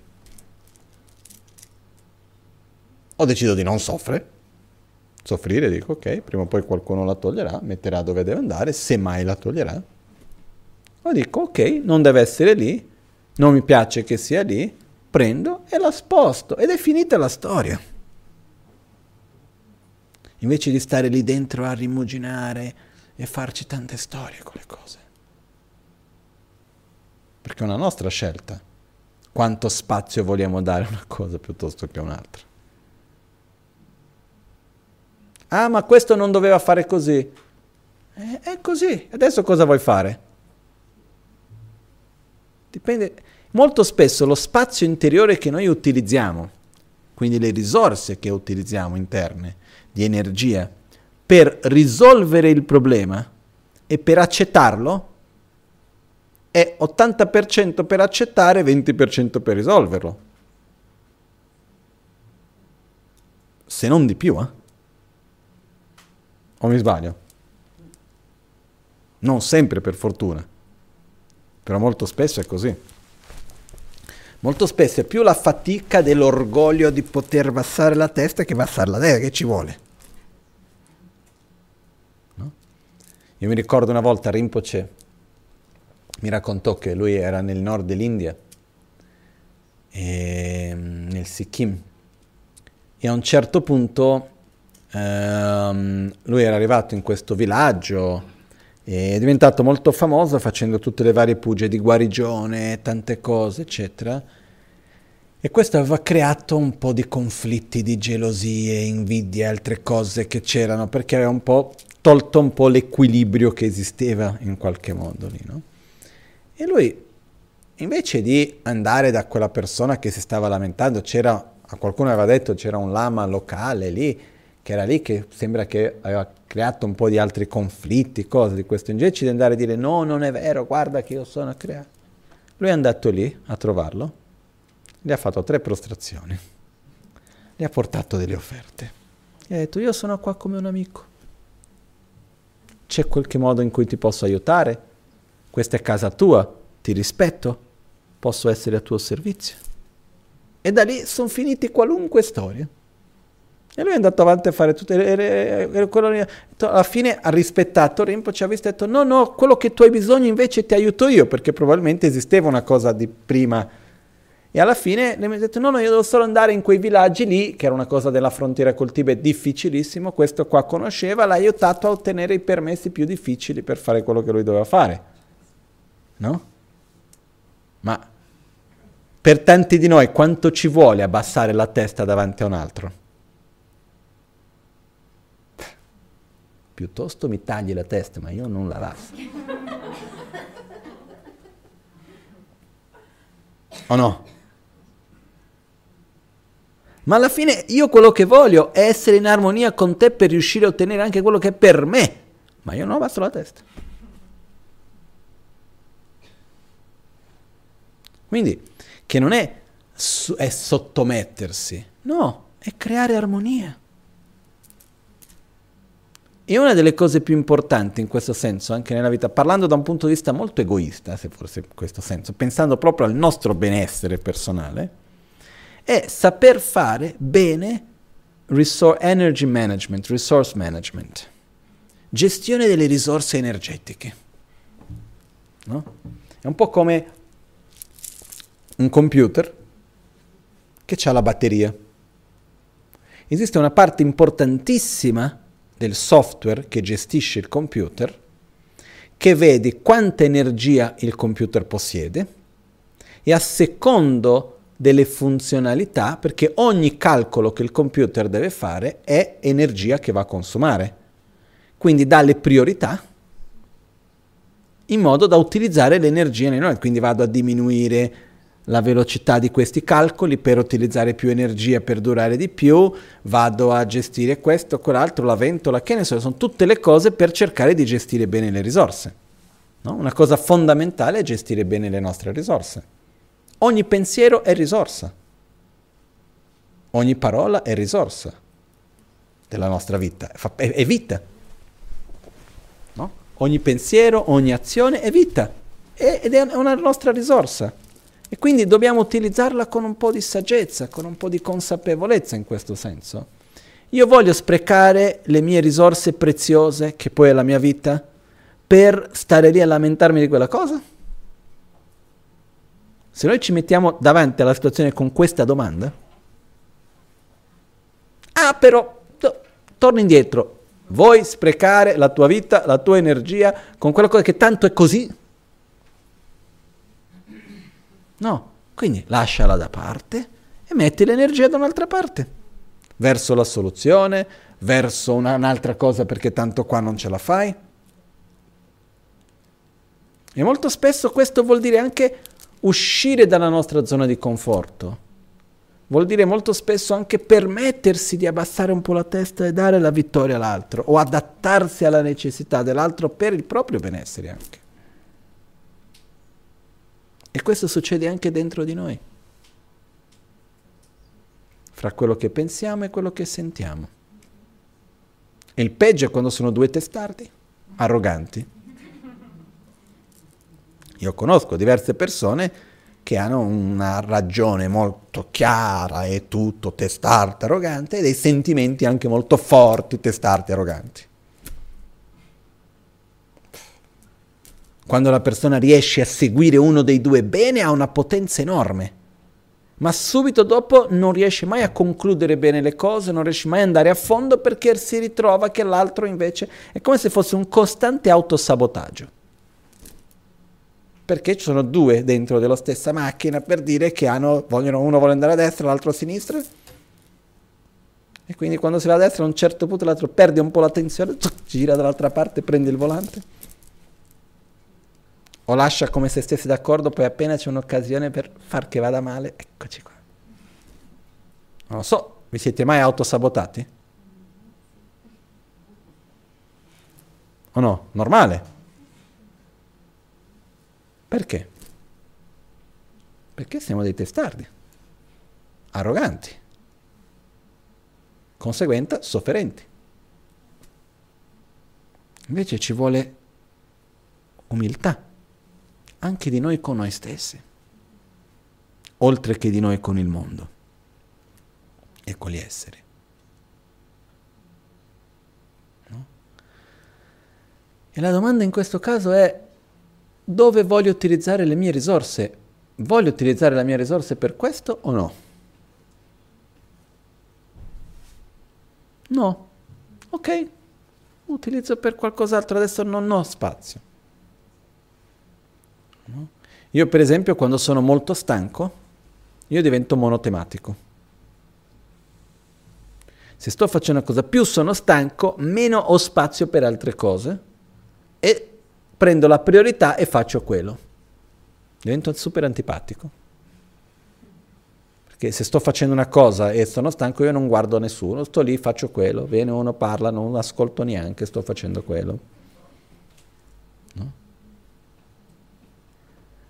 Ho deciso di non soffrire. Soffrire, dico, ok, prima o poi qualcuno la toglierà, metterà dove deve andare, se mai la toglierà ma dico, ok, non deve essere lì, non mi piace che sia lì, prendo e la sposto ed è finita la storia. Invece di stare lì dentro a rimuginare e farci tante storie con le cose. Perché è una nostra scelta quanto spazio vogliamo dare a una cosa piuttosto che a un'altra. Ah, ma questo non doveva fare così. Eh, è così. Adesso cosa vuoi fare? Dipende molto spesso lo spazio interiore che noi utilizziamo, quindi le risorse che utilizziamo interne di energia per risolvere il problema e per accettarlo è 80% per accettare, 20% per risolverlo. Se non di più, eh? O mi sbaglio? Non sempre per fortuna, però molto spesso è così. Molto spesso è più la fatica dell'orgoglio di poter passare la testa che passare la testa, che ci vuole. No? Io mi ricordo una volta Rinpoche mi raccontò che lui era nel nord dell'India, e, nel Sikkim, e a un certo punto ehm, lui era arrivato in questo villaggio è diventato molto famoso facendo tutte le varie pugie di guarigione, tante cose, eccetera. E questo aveva creato un po' di conflitti, di gelosie, invidie, altre cose che c'erano, perché aveva un po' tolto un po' l'equilibrio che esisteva in qualche modo lì, no? E lui, invece di andare da quella persona che si stava lamentando, c'era, a qualcuno aveva detto, c'era un lama locale lì, che era lì che sembra che aveva creato un po' di altri conflitti, cose di questo, invece di andare a dire no, non è vero, guarda che io sono a creare. Lui è andato lì a trovarlo, gli ha fatto tre prostrazioni, gli ha portato delle offerte, gli ha detto io sono qua come un amico, c'è qualche modo in cui ti posso aiutare? questa è casa tua, ti rispetto, posso essere a tuo servizio. E da lì sono finiti qualunque storia. E lui è andato avanti a fare tutte le... cose. alla fine ha rispettato Rinpoche, ha visto e detto no, no, quello che tu hai bisogno invece ti aiuto io, perché probabilmente esisteva una cosa di prima. E alla fine mi ha detto no, no, io devo solo andare in quei villaggi lì, che era una cosa della frontiera col Tibet difficilissimo, questo qua conosceva, l'ha aiutato a ottenere i permessi più difficili per fare quello che lui doveva fare no? Ma per tanti di noi quanto ci vuole abbassare la testa davanti a un altro? Piuttosto mi tagli la testa, ma io non la lascio. O no? Ma alla fine io quello che voglio è essere in armonia con te per riuscire a ottenere anche quello che è per me. Ma io non abbasso la testa. Quindi, che non è, è sottomettersi, no, è creare armonia. E una delle cose più importanti in questo senso, anche nella vita, parlando da un punto di vista molto egoista, se forse in questo senso, pensando proprio al nostro benessere personale, è saper fare bene resor- energy management, resource management, gestione delle risorse energetiche. No? È un po' come un computer che ha la batteria. Esiste una parte importantissima del software che gestisce il computer che vede quanta energia il computer possiede e a secondo delle funzionalità, perché ogni calcolo che il computer deve fare è energia che va a consumare. Quindi dà le priorità in modo da utilizzare l'energia noi. Quindi vado a diminuire la velocità di questi calcoli per utilizzare più energia per durare di più, vado a gestire questo, quell'altro, la ventola, che ne so, sono tutte le cose per cercare di gestire bene le risorse. No? Una cosa fondamentale è gestire bene le nostre risorse. Ogni pensiero è risorsa, ogni parola è risorsa della nostra vita, è, vita. No? Ogni pensiero, ogni azione è vita ed è una nostra risorsa. E quindi dobbiamo utilizzarla con un po' di saggezza, con un po' di consapevolezza in questo senso. Io voglio sprecare le mie risorse preziose, che poi è la mia vita, per stare lì a lamentarmi di quella cosa? Se noi ci mettiamo davanti alla situazione con questa domanda, ah però, to- torno indietro, vuoi sprecare la tua vita, la tua energia con quella cosa che tanto è così? No, quindi lasciala da parte e metti l'energia da un'altra parte, verso la soluzione, verso una, un'altra cosa perché tanto qua non ce la fai. E molto spesso questo vuol dire anche uscire dalla nostra zona di conforto, vuol dire molto spesso anche permettersi di abbassare un po' la testa e dare la vittoria all'altro o adattarsi alla necessità dell'altro per il proprio benessere anche. E questo succede anche dentro di noi, fra quello che pensiamo e quello che sentiamo. E il peggio è quando sono due testardi, arroganti. Io conosco diverse persone che hanno una ragione molto chiara e tutto testardi, arrogante, e dei sentimenti anche molto forti, testardi, arroganti. Quando la persona riesce a seguire uno dei due bene ha una potenza enorme, ma subito dopo non riesce mai a concludere bene le cose, non riesce mai ad andare a fondo perché si ritrova che l'altro invece è come se fosse un costante autosabotaggio perché ci sono due dentro della stessa macchina per dire che hanno, vogliono, uno vuole andare a destra, l'altro a sinistra. E quindi quando si va a destra a un certo punto l'altro perde un po' l'attenzione, (laughs) gira dall'altra parte, prende il volante. O lascia come se stesse d'accordo, poi appena c'è un'occasione per far che vada male, eccoci qua. Non lo so, vi siete mai autosabotati? O no? Normale. Perché? Perché siamo dei testardi, arroganti, conseguenza sofferenti. Invece ci vuole umiltà, anche di noi con noi stessi, oltre che di noi con il mondo e con gli esseri. No? E la domanda in questo caso è dove voglio utilizzare le mie risorse. Voglio utilizzare le mie risorse per questo o no? No. Ok, utilizzo per qualcos'altro, adesso non ho spazio. No? Io per esempio quando sono molto stanco, io divento monotematico. Se sto facendo una cosa, più sono stanco, meno ho spazio per altre cose e prendo la priorità e faccio quello. Divento super antipatico. Perché se sto facendo una cosa e sono stanco, io non guardo nessuno, sto lì, faccio quello, viene uno, parla, non ascolto neanche, sto facendo quello.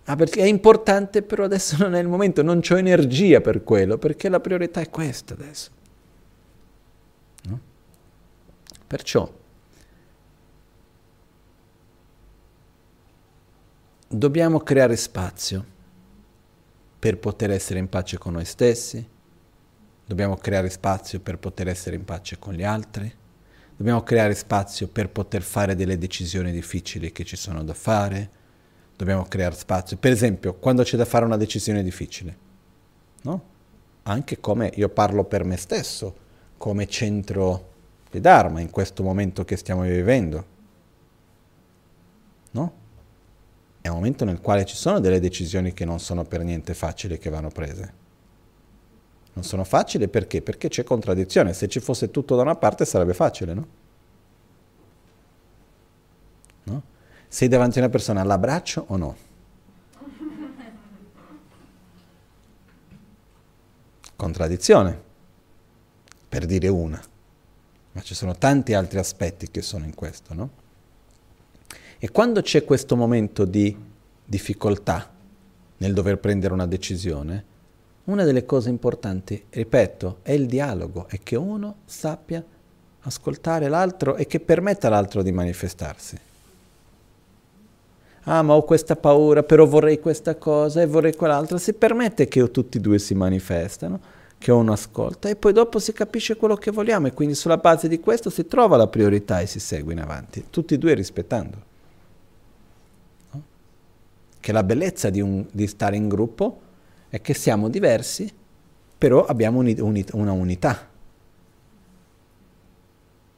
Ah, perché è importante, però adesso non è il momento, non ho energia per quello, perché la priorità è questa adesso. No? Perciò dobbiamo creare spazio per poter essere in pace con noi stessi, dobbiamo creare spazio per poter essere in pace con gli altri, dobbiamo creare spazio per poter fare delle decisioni difficili che ci sono da fare, dobbiamo creare spazio, per esempio, quando c'è da fare una decisione difficile, no? Anche come io parlo per me stesso, come centro di Dharma in questo momento che stiamo vivendo, no? è un momento nel quale ci sono delle decisioni che non sono per niente facili che vanno prese. Non sono facili perché? Perché c'è contraddizione. Se ci fosse tutto da una parte sarebbe facile, no? no? Sei davanti a una persona, l'abbraccio o no? Contraddizione, per dire una. Ma ci sono tanti altri aspetti che sono in questo, no? E quando c'è questo momento di difficoltà nel dover prendere una decisione, una delle cose importanti, ripeto, è il dialogo, è che uno sappia ascoltare l'altro e che permetta all'altro di manifestarsi. Ah, ma ho questa paura, però vorrei questa cosa e vorrei quell'altra. Si permette che tutti e due si manifestano, che uno ascolta e poi dopo si capisce quello che vogliamo e quindi sulla base di questo si trova la priorità e si segue in avanti, tutti e due rispettando che la bellezza di, un, di stare in gruppo è che siamo diversi, però abbiamo uni, uni, una unità.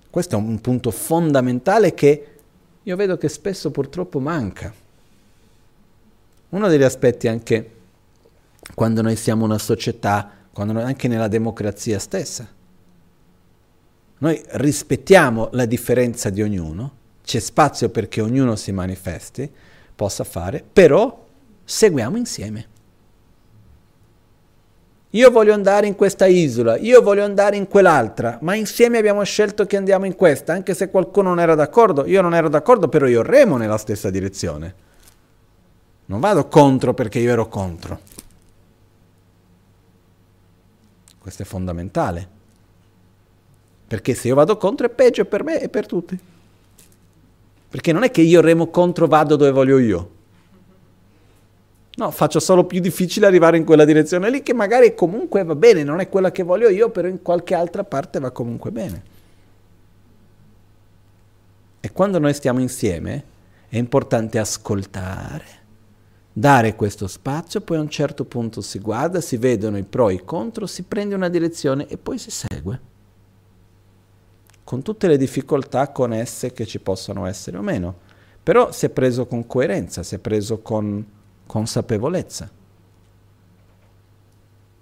Questo è un punto fondamentale che io vedo che spesso purtroppo manca. Uno degli aspetti anche quando noi siamo una società, noi, anche nella democrazia stessa, noi rispettiamo la differenza di ognuno, c'è spazio perché ognuno si manifesti, possa fare, però seguiamo insieme. Io voglio andare in questa isola, io voglio andare in quell'altra, ma insieme abbiamo scelto che andiamo in questa, anche se qualcuno non era d'accordo, io non ero d'accordo, però io remo nella stessa direzione. Non vado contro perché io ero contro. Questo è fondamentale. Perché se io vado contro è peggio per me e per tutti. Perché non è che io remo contro vado dove voglio io. No, faccio solo più difficile arrivare in quella direzione lì che magari comunque va bene, non è quella che voglio io, però in qualche altra parte va comunque bene. E quando noi stiamo insieme è importante ascoltare, dare questo spazio, poi a un certo punto si guarda, si vedono i pro e i contro, si prende una direzione e poi si segue. Con tutte le difficoltà connesse che ci possono essere o meno. Però si è preso con coerenza, si è preso con consapevolezza.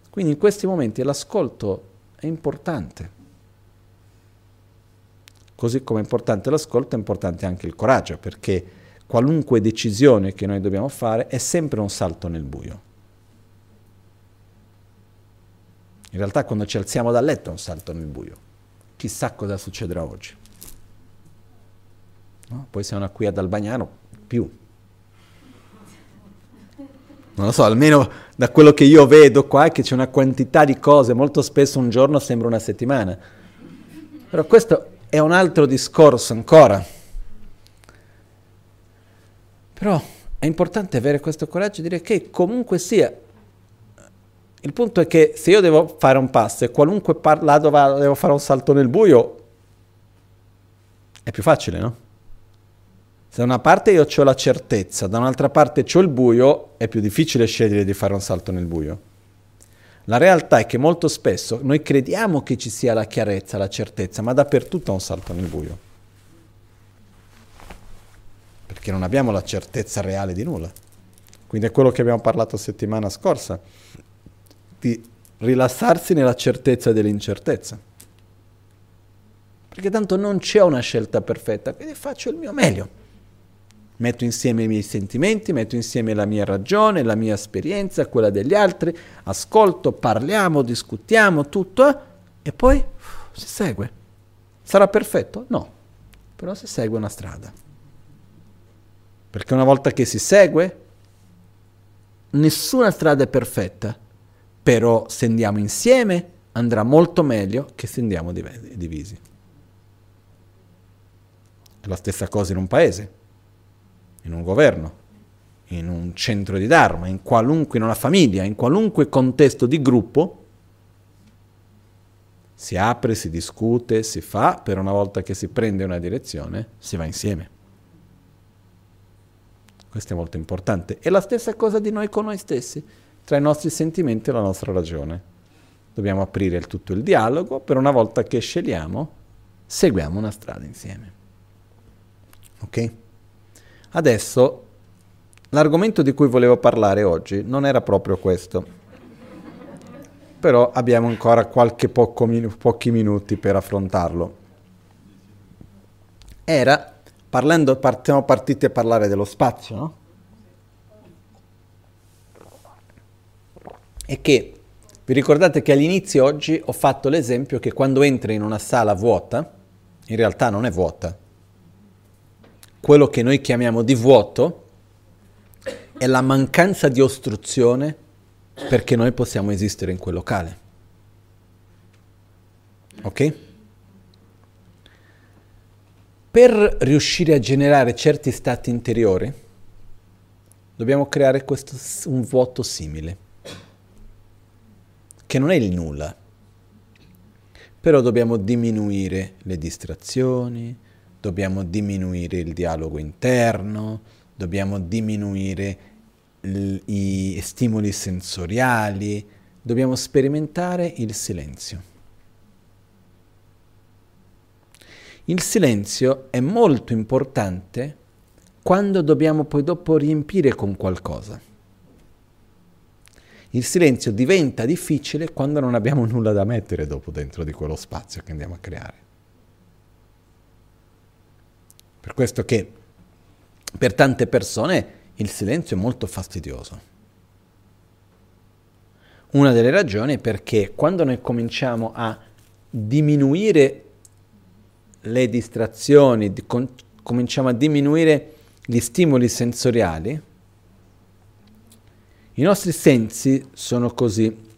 Quindi in questi momenti l'ascolto è importante. Così come è importante l'ascolto, è importante anche il coraggio, perché qualunque decisione che noi dobbiamo fare è sempre un salto nel buio. In realtà quando ci alziamo dal letto è un salto nel buio. Chissà cosa succederà oggi. No? Poi siamo qui ad Albagnano, più non lo so, almeno da quello che io vedo qua che c'è una quantità di cose, molto spesso un giorno sembra una settimana. Però questo è un altro discorso ancora. Però è importante avere questo coraggio e dire che comunque sia, il punto è che se io devo fare un passo e qualunque par- lato vado devo fare un salto nel buio, è più facile, no? Se da una parte io ho la certezza, da un'altra parte ho il buio, è più difficile scegliere di fare un salto nel buio. La realtà è che molto spesso noi crediamo che ci sia la chiarezza, la certezza, ma dappertutto è un salto nel buio. Perché non abbiamo la certezza reale di nulla. Quindi è quello che abbiamo parlato settimana scorsa, di rilassarsi nella certezza dell'incertezza. Perché tanto non c'è una scelta perfetta, quindi faccio il mio meglio metto insieme i miei sentimenti, metto insieme la mia ragione, la mia esperienza, quella degli altri, ascolto, parliamo, discutiamo, tutto, eh, e poi si segue. Sarà perfetto? No, però si segue una strada. Perché una volta che si segue, nessuna strada è perfetta, però se andiamo insieme andrà molto meglio che se andiamo divisi. È la stessa cosa in un paese in un governo, in un centro di Dharma, in qualunque, in una famiglia, in qualunque contesto di gruppo, si apre, si discute, si fa, per una volta che si prende una direzione, si va insieme. Questo è molto importante. E la stessa cosa di noi con noi stessi, tra i nostri sentimenti e la nostra ragione. Dobbiamo aprire il tutto il dialogo, per una volta che scegliamo, seguiamo una strada insieme. Ok? Adesso l'argomento di cui volevo parlare oggi non era proprio questo, però abbiamo ancora qualche poco, pochi minuti per affrontarlo. Era, parlando, siamo partiti a parlare dello spazio, no? E che vi ricordate che all'inizio oggi ho fatto l'esempio che quando entri in una sala vuota, in realtà non è vuota, quello che noi chiamiamo di vuoto è la mancanza di ostruzione perché noi possiamo esistere in quel locale. Ok? Per riuscire a generare certi stati interiori, dobbiamo creare questo, un vuoto simile, che non è il nulla, però dobbiamo diminuire le distrazioni, dobbiamo diminuire il dialogo interno, dobbiamo diminuire l- i stimoli sensoriali, dobbiamo sperimentare il silenzio. Il silenzio è molto importante quando dobbiamo poi dopo riempire con qualcosa. Il silenzio diventa difficile quando non abbiamo nulla da mettere dopo dentro di quello spazio che andiamo a creare. Per questo che per tante persone il silenzio è molto fastidioso. Una delle ragioni è perché quando noi cominciamo a diminuire le distrazioni, di cominciamo a diminuire gli stimoli sensoriali, i nostri sensi sono così.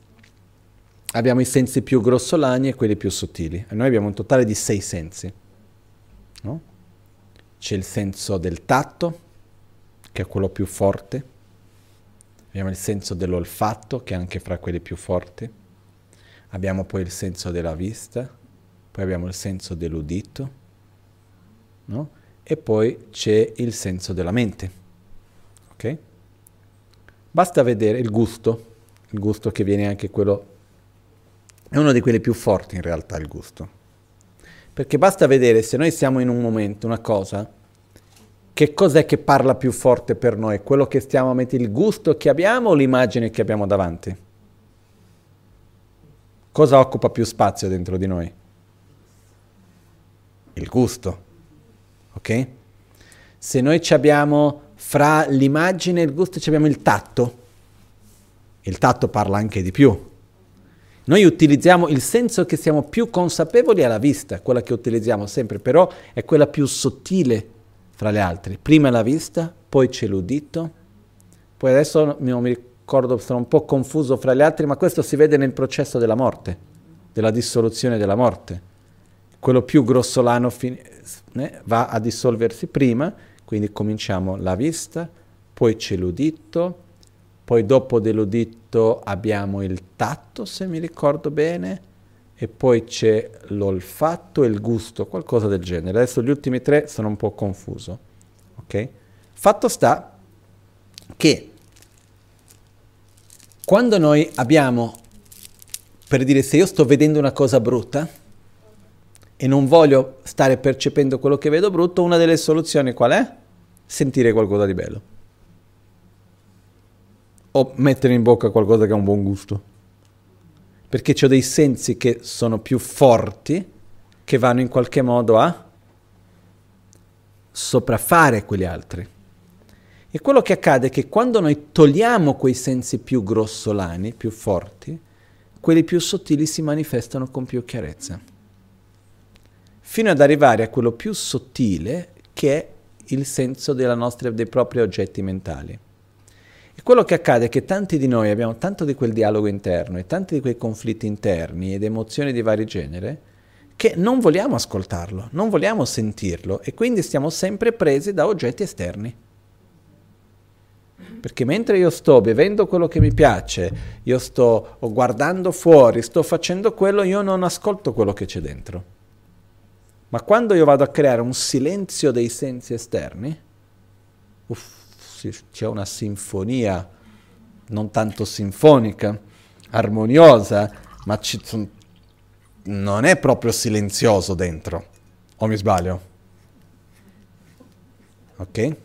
Abbiamo i sensi più grossolani e quelli più sottili. E noi abbiamo un totale di sei sensi. No? C'è il senso del tatto, che è quello più forte. Abbiamo il senso dell'olfatto, che è anche fra quelli più forti. Abbiamo poi il senso della vista, poi abbiamo il senso dell'udito, no? e poi c'è il senso della mente. Ok? Basta vedere il gusto, il gusto che viene anche quello, è uno di quelli più forti in realtà il gusto. Perché basta vedere se noi siamo in un momento, una cosa, che cos'è che parla più forte per noi? Quello che stiamo a mettere, il gusto che abbiamo o l'immagine che abbiamo davanti? Cosa occupa più spazio dentro di noi? Il gusto. Ok? Se noi abbiamo fra l'immagine e il gusto abbiamo il tatto. Il tatto parla anche di più. Noi utilizziamo il senso che siamo più consapevoli alla vista, quella che utilizziamo sempre, però è quella più sottile fra le altre. Prima la vista, poi c'è l'udito, poi adesso mi ricordo, sono un po' confuso fra le altre, ma questo si vede nel processo della morte, della dissoluzione della morte. Quello più grossolano fin- eh, va a dissolversi prima, quindi cominciamo la vista, poi c'è l'udito, poi dopo dell'udito abbiamo il tatto, se mi ricordo bene, e poi c'è l'olfatto e il gusto, qualcosa del genere. Adesso gli ultimi tre sono un po' confuso. Ok? Fatto sta che quando noi abbiamo, per dire se io sto vedendo una cosa brutta e non voglio stare percependo quello che vedo brutto, una delle soluzioni qual è? Sentire qualcosa di bello. O mettere in bocca qualcosa che ha un buon gusto perché ho dei sensi che sono più forti, che vanno in qualche modo a sopraffare quegli altri. E quello che accade è che quando noi togliamo quei sensi più grossolani, più forti, quelli più sottili si manifestano con più chiarezza. Fino ad arrivare a quello più sottile che è il senso nostra, dei propri oggetti mentali. E quello che accade è che tanti di noi abbiamo tanto di quel dialogo interno e tanti di quei conflitti interni ed emozioni di vari genere che non vogliamo ascoltarlo, non vogliamo sentirlo e quindi stiamo sempre presi da oggetti esterni. Perché mentre io sto bevendo quello che mi piace, io sto guardando fuori, sto facendo quello, io non ascolto quello che c'è dentro. Ma quando io vado a creare un silenzio dei sensi esterni, uff, c'è una sinfonia non tanto sinfonica, armoniosa, ma ci, non è proprio silenzioso dentro. O mi sbaglio? Ok?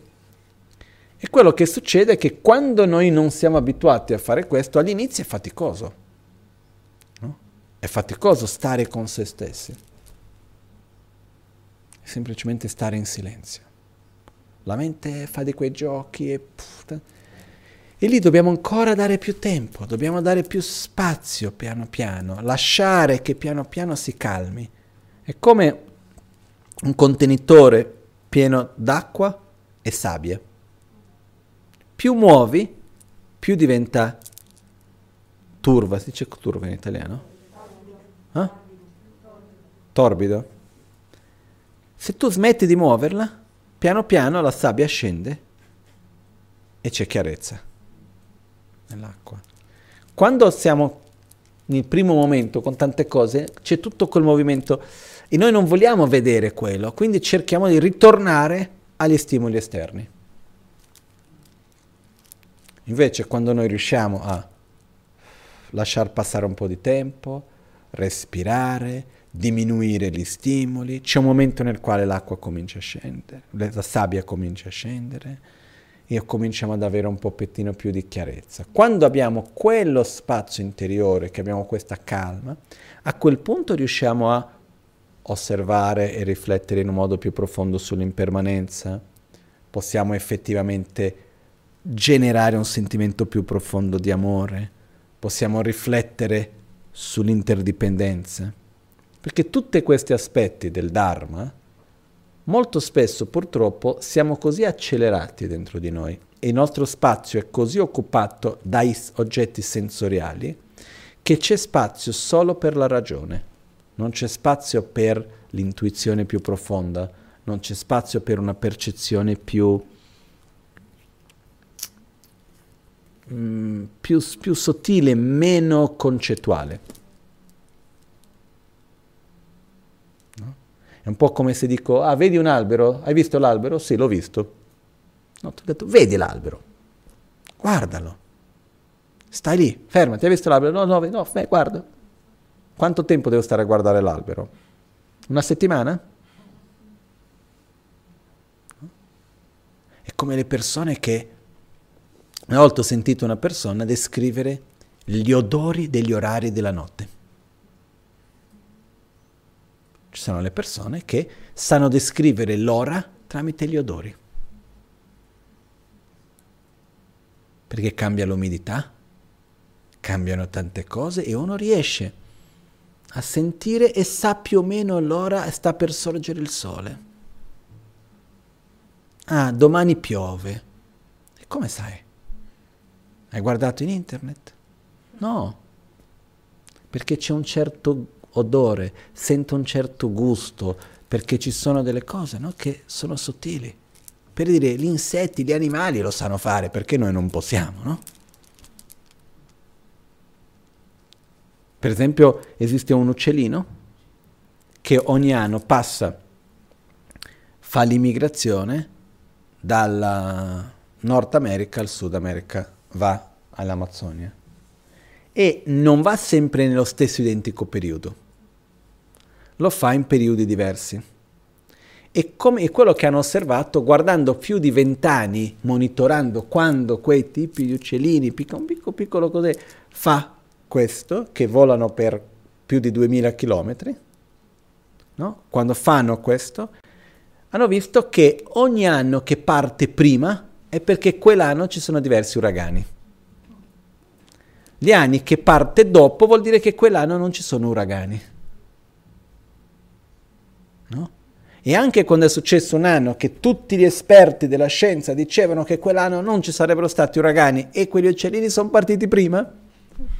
E quello che succede è che quando noi non siamo abituati a fare questo, all'inizio è faticoso. No? È faticoso stare con se stessi. È semplicemente stare in silenzio. La mente fa di quei giochi e... E lì dobbiamo ancora dare più tempo, dobbiamo dare più spazio piano piano, lasciare che piano piano si calmi. È come un contenitore pieno d'acqua e sabbia. Più muovi, più diventa turva. Si dice turva in italiano? Eh? Torbido. Se tu smetti di muoverla, piano piano la sabbia scende e c'è chiarezza nell'acqua. Quando siamo nel primo momento con tante cose, c'è tutto quel movimento e noi non vogliamo vedere quello, quindi cerchiamo di ritornare agli stimoli esterni. Invece quando noi riusciamo a lasciar passare un po' di tempo, respirare, diminuire gli stimoli, c'è un momento nel quale l'acqua comincia a scendere, la sabbia comincia a scendere e cominciamo ad avere un pochettino più di chiarezza. Quando abbiamo quello spazio interiore, che abbiamo questa calma, a quel punto riusciamo a osservare e riflettere in un modo più profondo sull'impermanenza, possiamo effettivamente generare un sentimento più profondo di amore, possiamo riflettere sull'interdipendenza. Perché tutti questi aspetti del Dharma, molto spesso purtroppo siamo così accelerati dentro di noi e il nostro spazio è così occupato dai oggetti sensoriali che c'è spazio solo per la ragione, non c'è spazio per l'intuizione più profonda, non c'è spazio per una percezione più, mm, più, più sottile, meno concettuale. È un po' come se dico, ah, vedi un albero? Hai visto l'albero? Sì, l'ho visto. No, ti ho detto, vedi l'albero, guardalo. Stai lì, fermati, hai visto l'albero? No, no, no, beh, guarda. Quanto tempo devo stare a guardare l'albero? Una settimana? È come le persone che... Una volta ho sentito una persona descrivere gli odori degli orari della notte. Ci sono le persone che sanno descrivere l'ora tramite gli odori. Perché cambia l'umidità, cambiano tante cose e uno riesce a sentire e sa più o meno l'ora sta per sorgere il sole. Ah, domani piove. E come sai? Hai guardato in internet? No, perché c'è un certo odore, sento un certo gusto, perché ci sono delle cose no, che sono sottili. Per dire, gli insetti, gli animali lo sanno fare, perché noi non possiamo, no? Per esempio esiste un uccellino che ogni anno passa, fa l'immigrazione dalla Nord America al Sud America, va all'Amazzonia e non va sempre nello stesso identico periodo, lo fa in periodi diversi. E come è quello che hanno osservato guardando più di vent'anni, monitorando quando quei tipi di uccellini, piccolo, piccolo, piccolo così, fa questo, che volano per più di 2000 km, no? quando fanno questo, hanno visto che ogni anno che parte prima è perché quell'anno ci sono diversi uragani. Gli anni che parte dopo vuol dire che quell'anno non ci sono uragani. No? E anche quando è successo un anno che tutti gli esperti della scienza dicevano che quell'anno non ci sarebbero stati uragani e quegli uccellini sono partiti prima,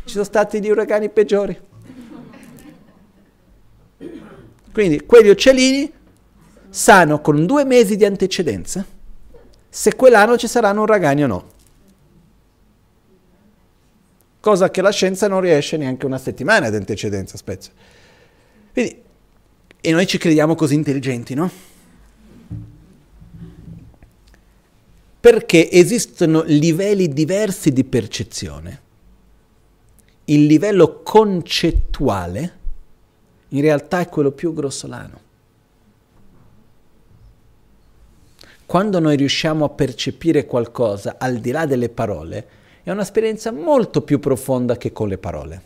ci sono stati gli uragani peggiori. Quindi quegli uccellini sanno con due mesi di antecedenza se quell'anno ci saranno uragani o no. Cosa che la scienza non riesce neanche una settimana di antecedenza, spezzo. Quindi, e noi ci crediamo così intelligenti, no? Perché esistono livelli diversi di percezione il livello concettuale in realtà è quello più grossolano. Quando noi riusciamo a percepire qualcosa al di là delle parole, è un'esperienza molto più profonda che con le parole.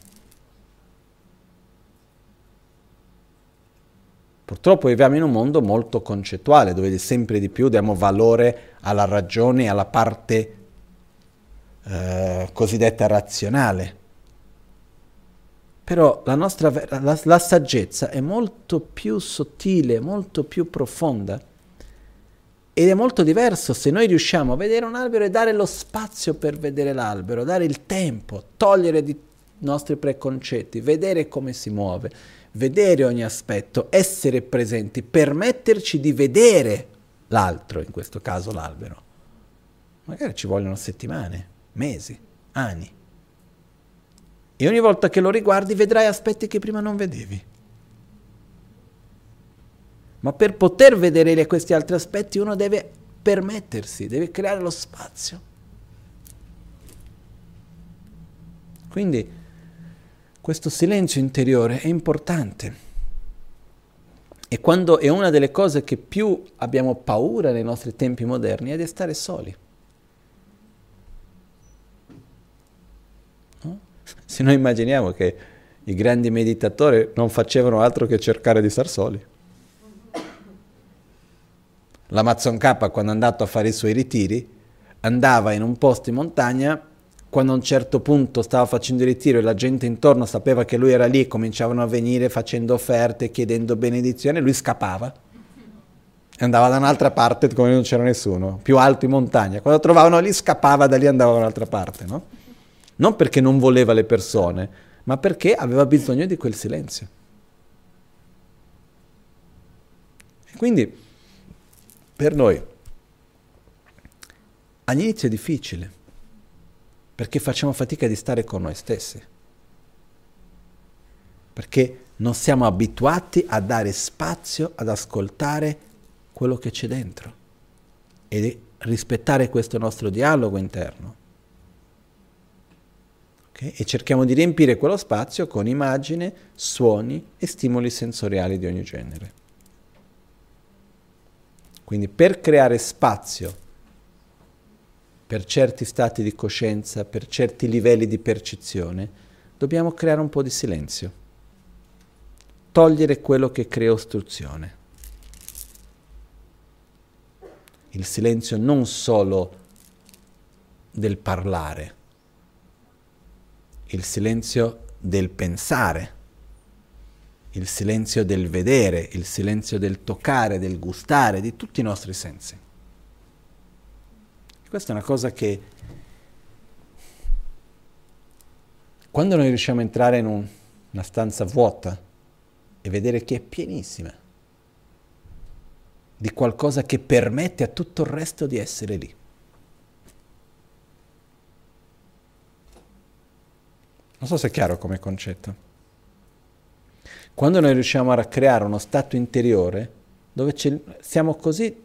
Purtroppo viviamo in un mondo molto concettuale, dove sempre di più diamo valore alla ragione, alla parte eh, cosiddetta razionale. Però la nostra la, la saggezza è molto più sottile, molto più profonda. Ed è molto diverso se noi riusciamo a vedere un albero e dare lo spazio per vedere l'albero, dare il tempo, togliere i nostri preconcetti, vedere come si muove, vedere ogni aspetto, essere presenti, permetterci di vedere l'altro, in questo caso l'albero. Magari ci vogliono settimane, mesi, anni. E ogni volta che lo riguardi vedrai aspetti che prima non vedevi. Ma per poter vedere questi altri aspetti uno deve permettersi, deve creare lo spazio. Quindi questo silenzio interiore è importante. E quando è una delle cose che più abbiamo paura nei nostri tempi moderni è di stare soli. Se noi immaginiamo che i grandi meditatori non facevano altro che cercare di star soli. L'Amazon K quando è andato a fare i suoi ritiri andava in un posto in montagna quando a un certo punto stava facendo il ritiro e la gente intorno sapeva che lui era lì, cominciavano a venire facendo offerte, chiedendo benedizione, lui scappava andava da un'altra parte come non c'era nessuno, più alto in montagna. Quando trovavano lì scappava da lì e andava da un'altra parte, no? Non perché non voleva le persone, ma perché aveva bisogno di quel silenzio. E quindi per noi all'inizio è difficile, perché facciamo fatica di stare con noi stessi, perché non siamo abituati a dare spazio, ad ascoltare quello che c'è dentro e rispettare questo nostro dialogo interno. Okay? E cerchiamo di riempire quello spazio con immagini, suoni e stimoli sensoriali di ogni genere. Quindi per creare spazio per certi stati di coscienza, per certi livelli di percezione, dobbiamo creare un po' di silenzio, togliere quello che crea ostruzione. Il silenzio non solo del parlare, il silenzio del pensare, il silenzio del vedere, il silenzio del toccare, del gustare, di tutti i nostri sensi. Questa è una cosa che quando noi riusciamo a entrare in un, una stanza vuota e vedere che è pienissima di qualcosa che permette a tutto il resto di essere lì. Non so se è chiaro come concetto. Quando noi riusciamo a creare uno stato interiore dove siamo così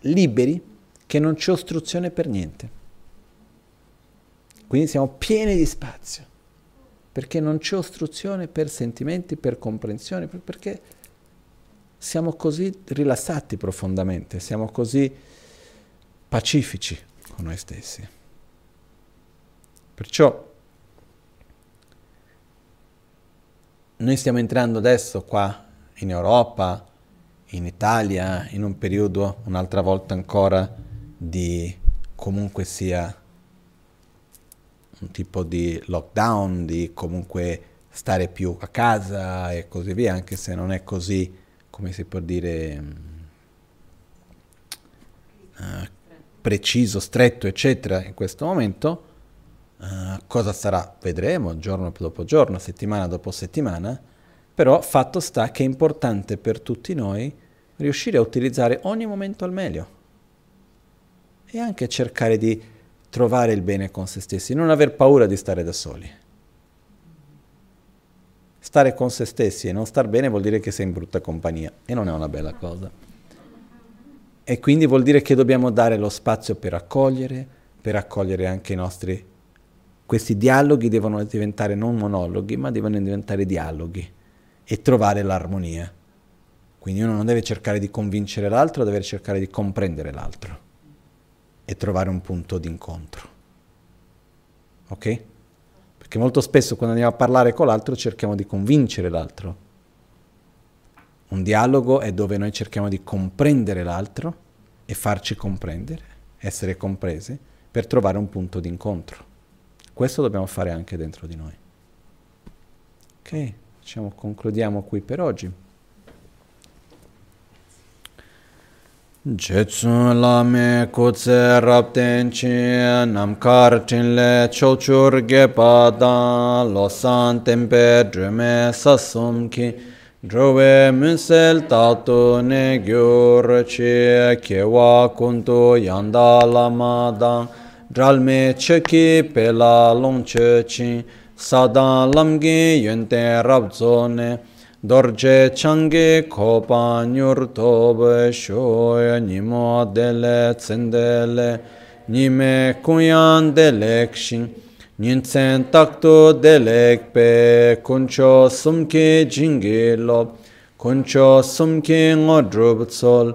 liberi che non c'è ostruzione per niente. Quindi siamo pieni di spazio, perché non c'è ostruzione per sentimenti, per comprensione, perché siamo così rilassati profondamente, siamo così pacifici con noi stessi. Perciò noi stiamo entrando adesso qua in Europa, in Italia, in un periodo, un'altra volta ancora, di comunque sia un tipo di lockdown, di comunque stare più a casa e così via, anche se non è così, come si può dire, uh, preciso, stretto, eccetera, in questo momento. Uh, cosa sarà? Vedremo giorno dopo giorno, settimana dopo settimana, però fatto sta che è importante per tutti noi riuscire a utilizzare ogni momento al meglio e anche cercare di trovare il bene con se stessi, non aver paura di stare da soli. Stare con se stessi e non star bene vuol dire che sei in brutta compagnia e non è una bella cosa. E quindi vuol dire che dobbiamo dare lo spazio per accogliere, per accogliere anche i nostri... Questi dialoghi devono diventare non monologhi, ma devono diventare dialoghi e trovare l'armonia. Quindi uno non deve cercare di convincere l'altro, deve cercare di comprendere l'altro e trovare un punto d'incontro. Ok? Perché molto spesso quando andiamo a parlare con l'altro cerchiamo di convincere l'altro. Un dialogo è dove noi cerchiamo di comprendere l'altro e farci comprendere, essere compresi, per trovare un punto d'incontro. Questo dobbiamo fare anche dentro di noi. Ok, diciamo, concludiamo qui per oggi. Jetsun lame kutse rapten chi namkar chinle chochur gepa da losan tempe drume sasum ki drove munsel tatu ne gyur chi kewa kuntu yanda lama da dralme cheki pela longche chi sadan lamge yente rabzone dorje change kopa nyur tobe shoya nimo dele tsendele nime kunyan delek shin nintsen takto delek pe kuncho sumke jingi lob kuncho sumke ngodrub tsol.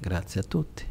Grazie a tutti.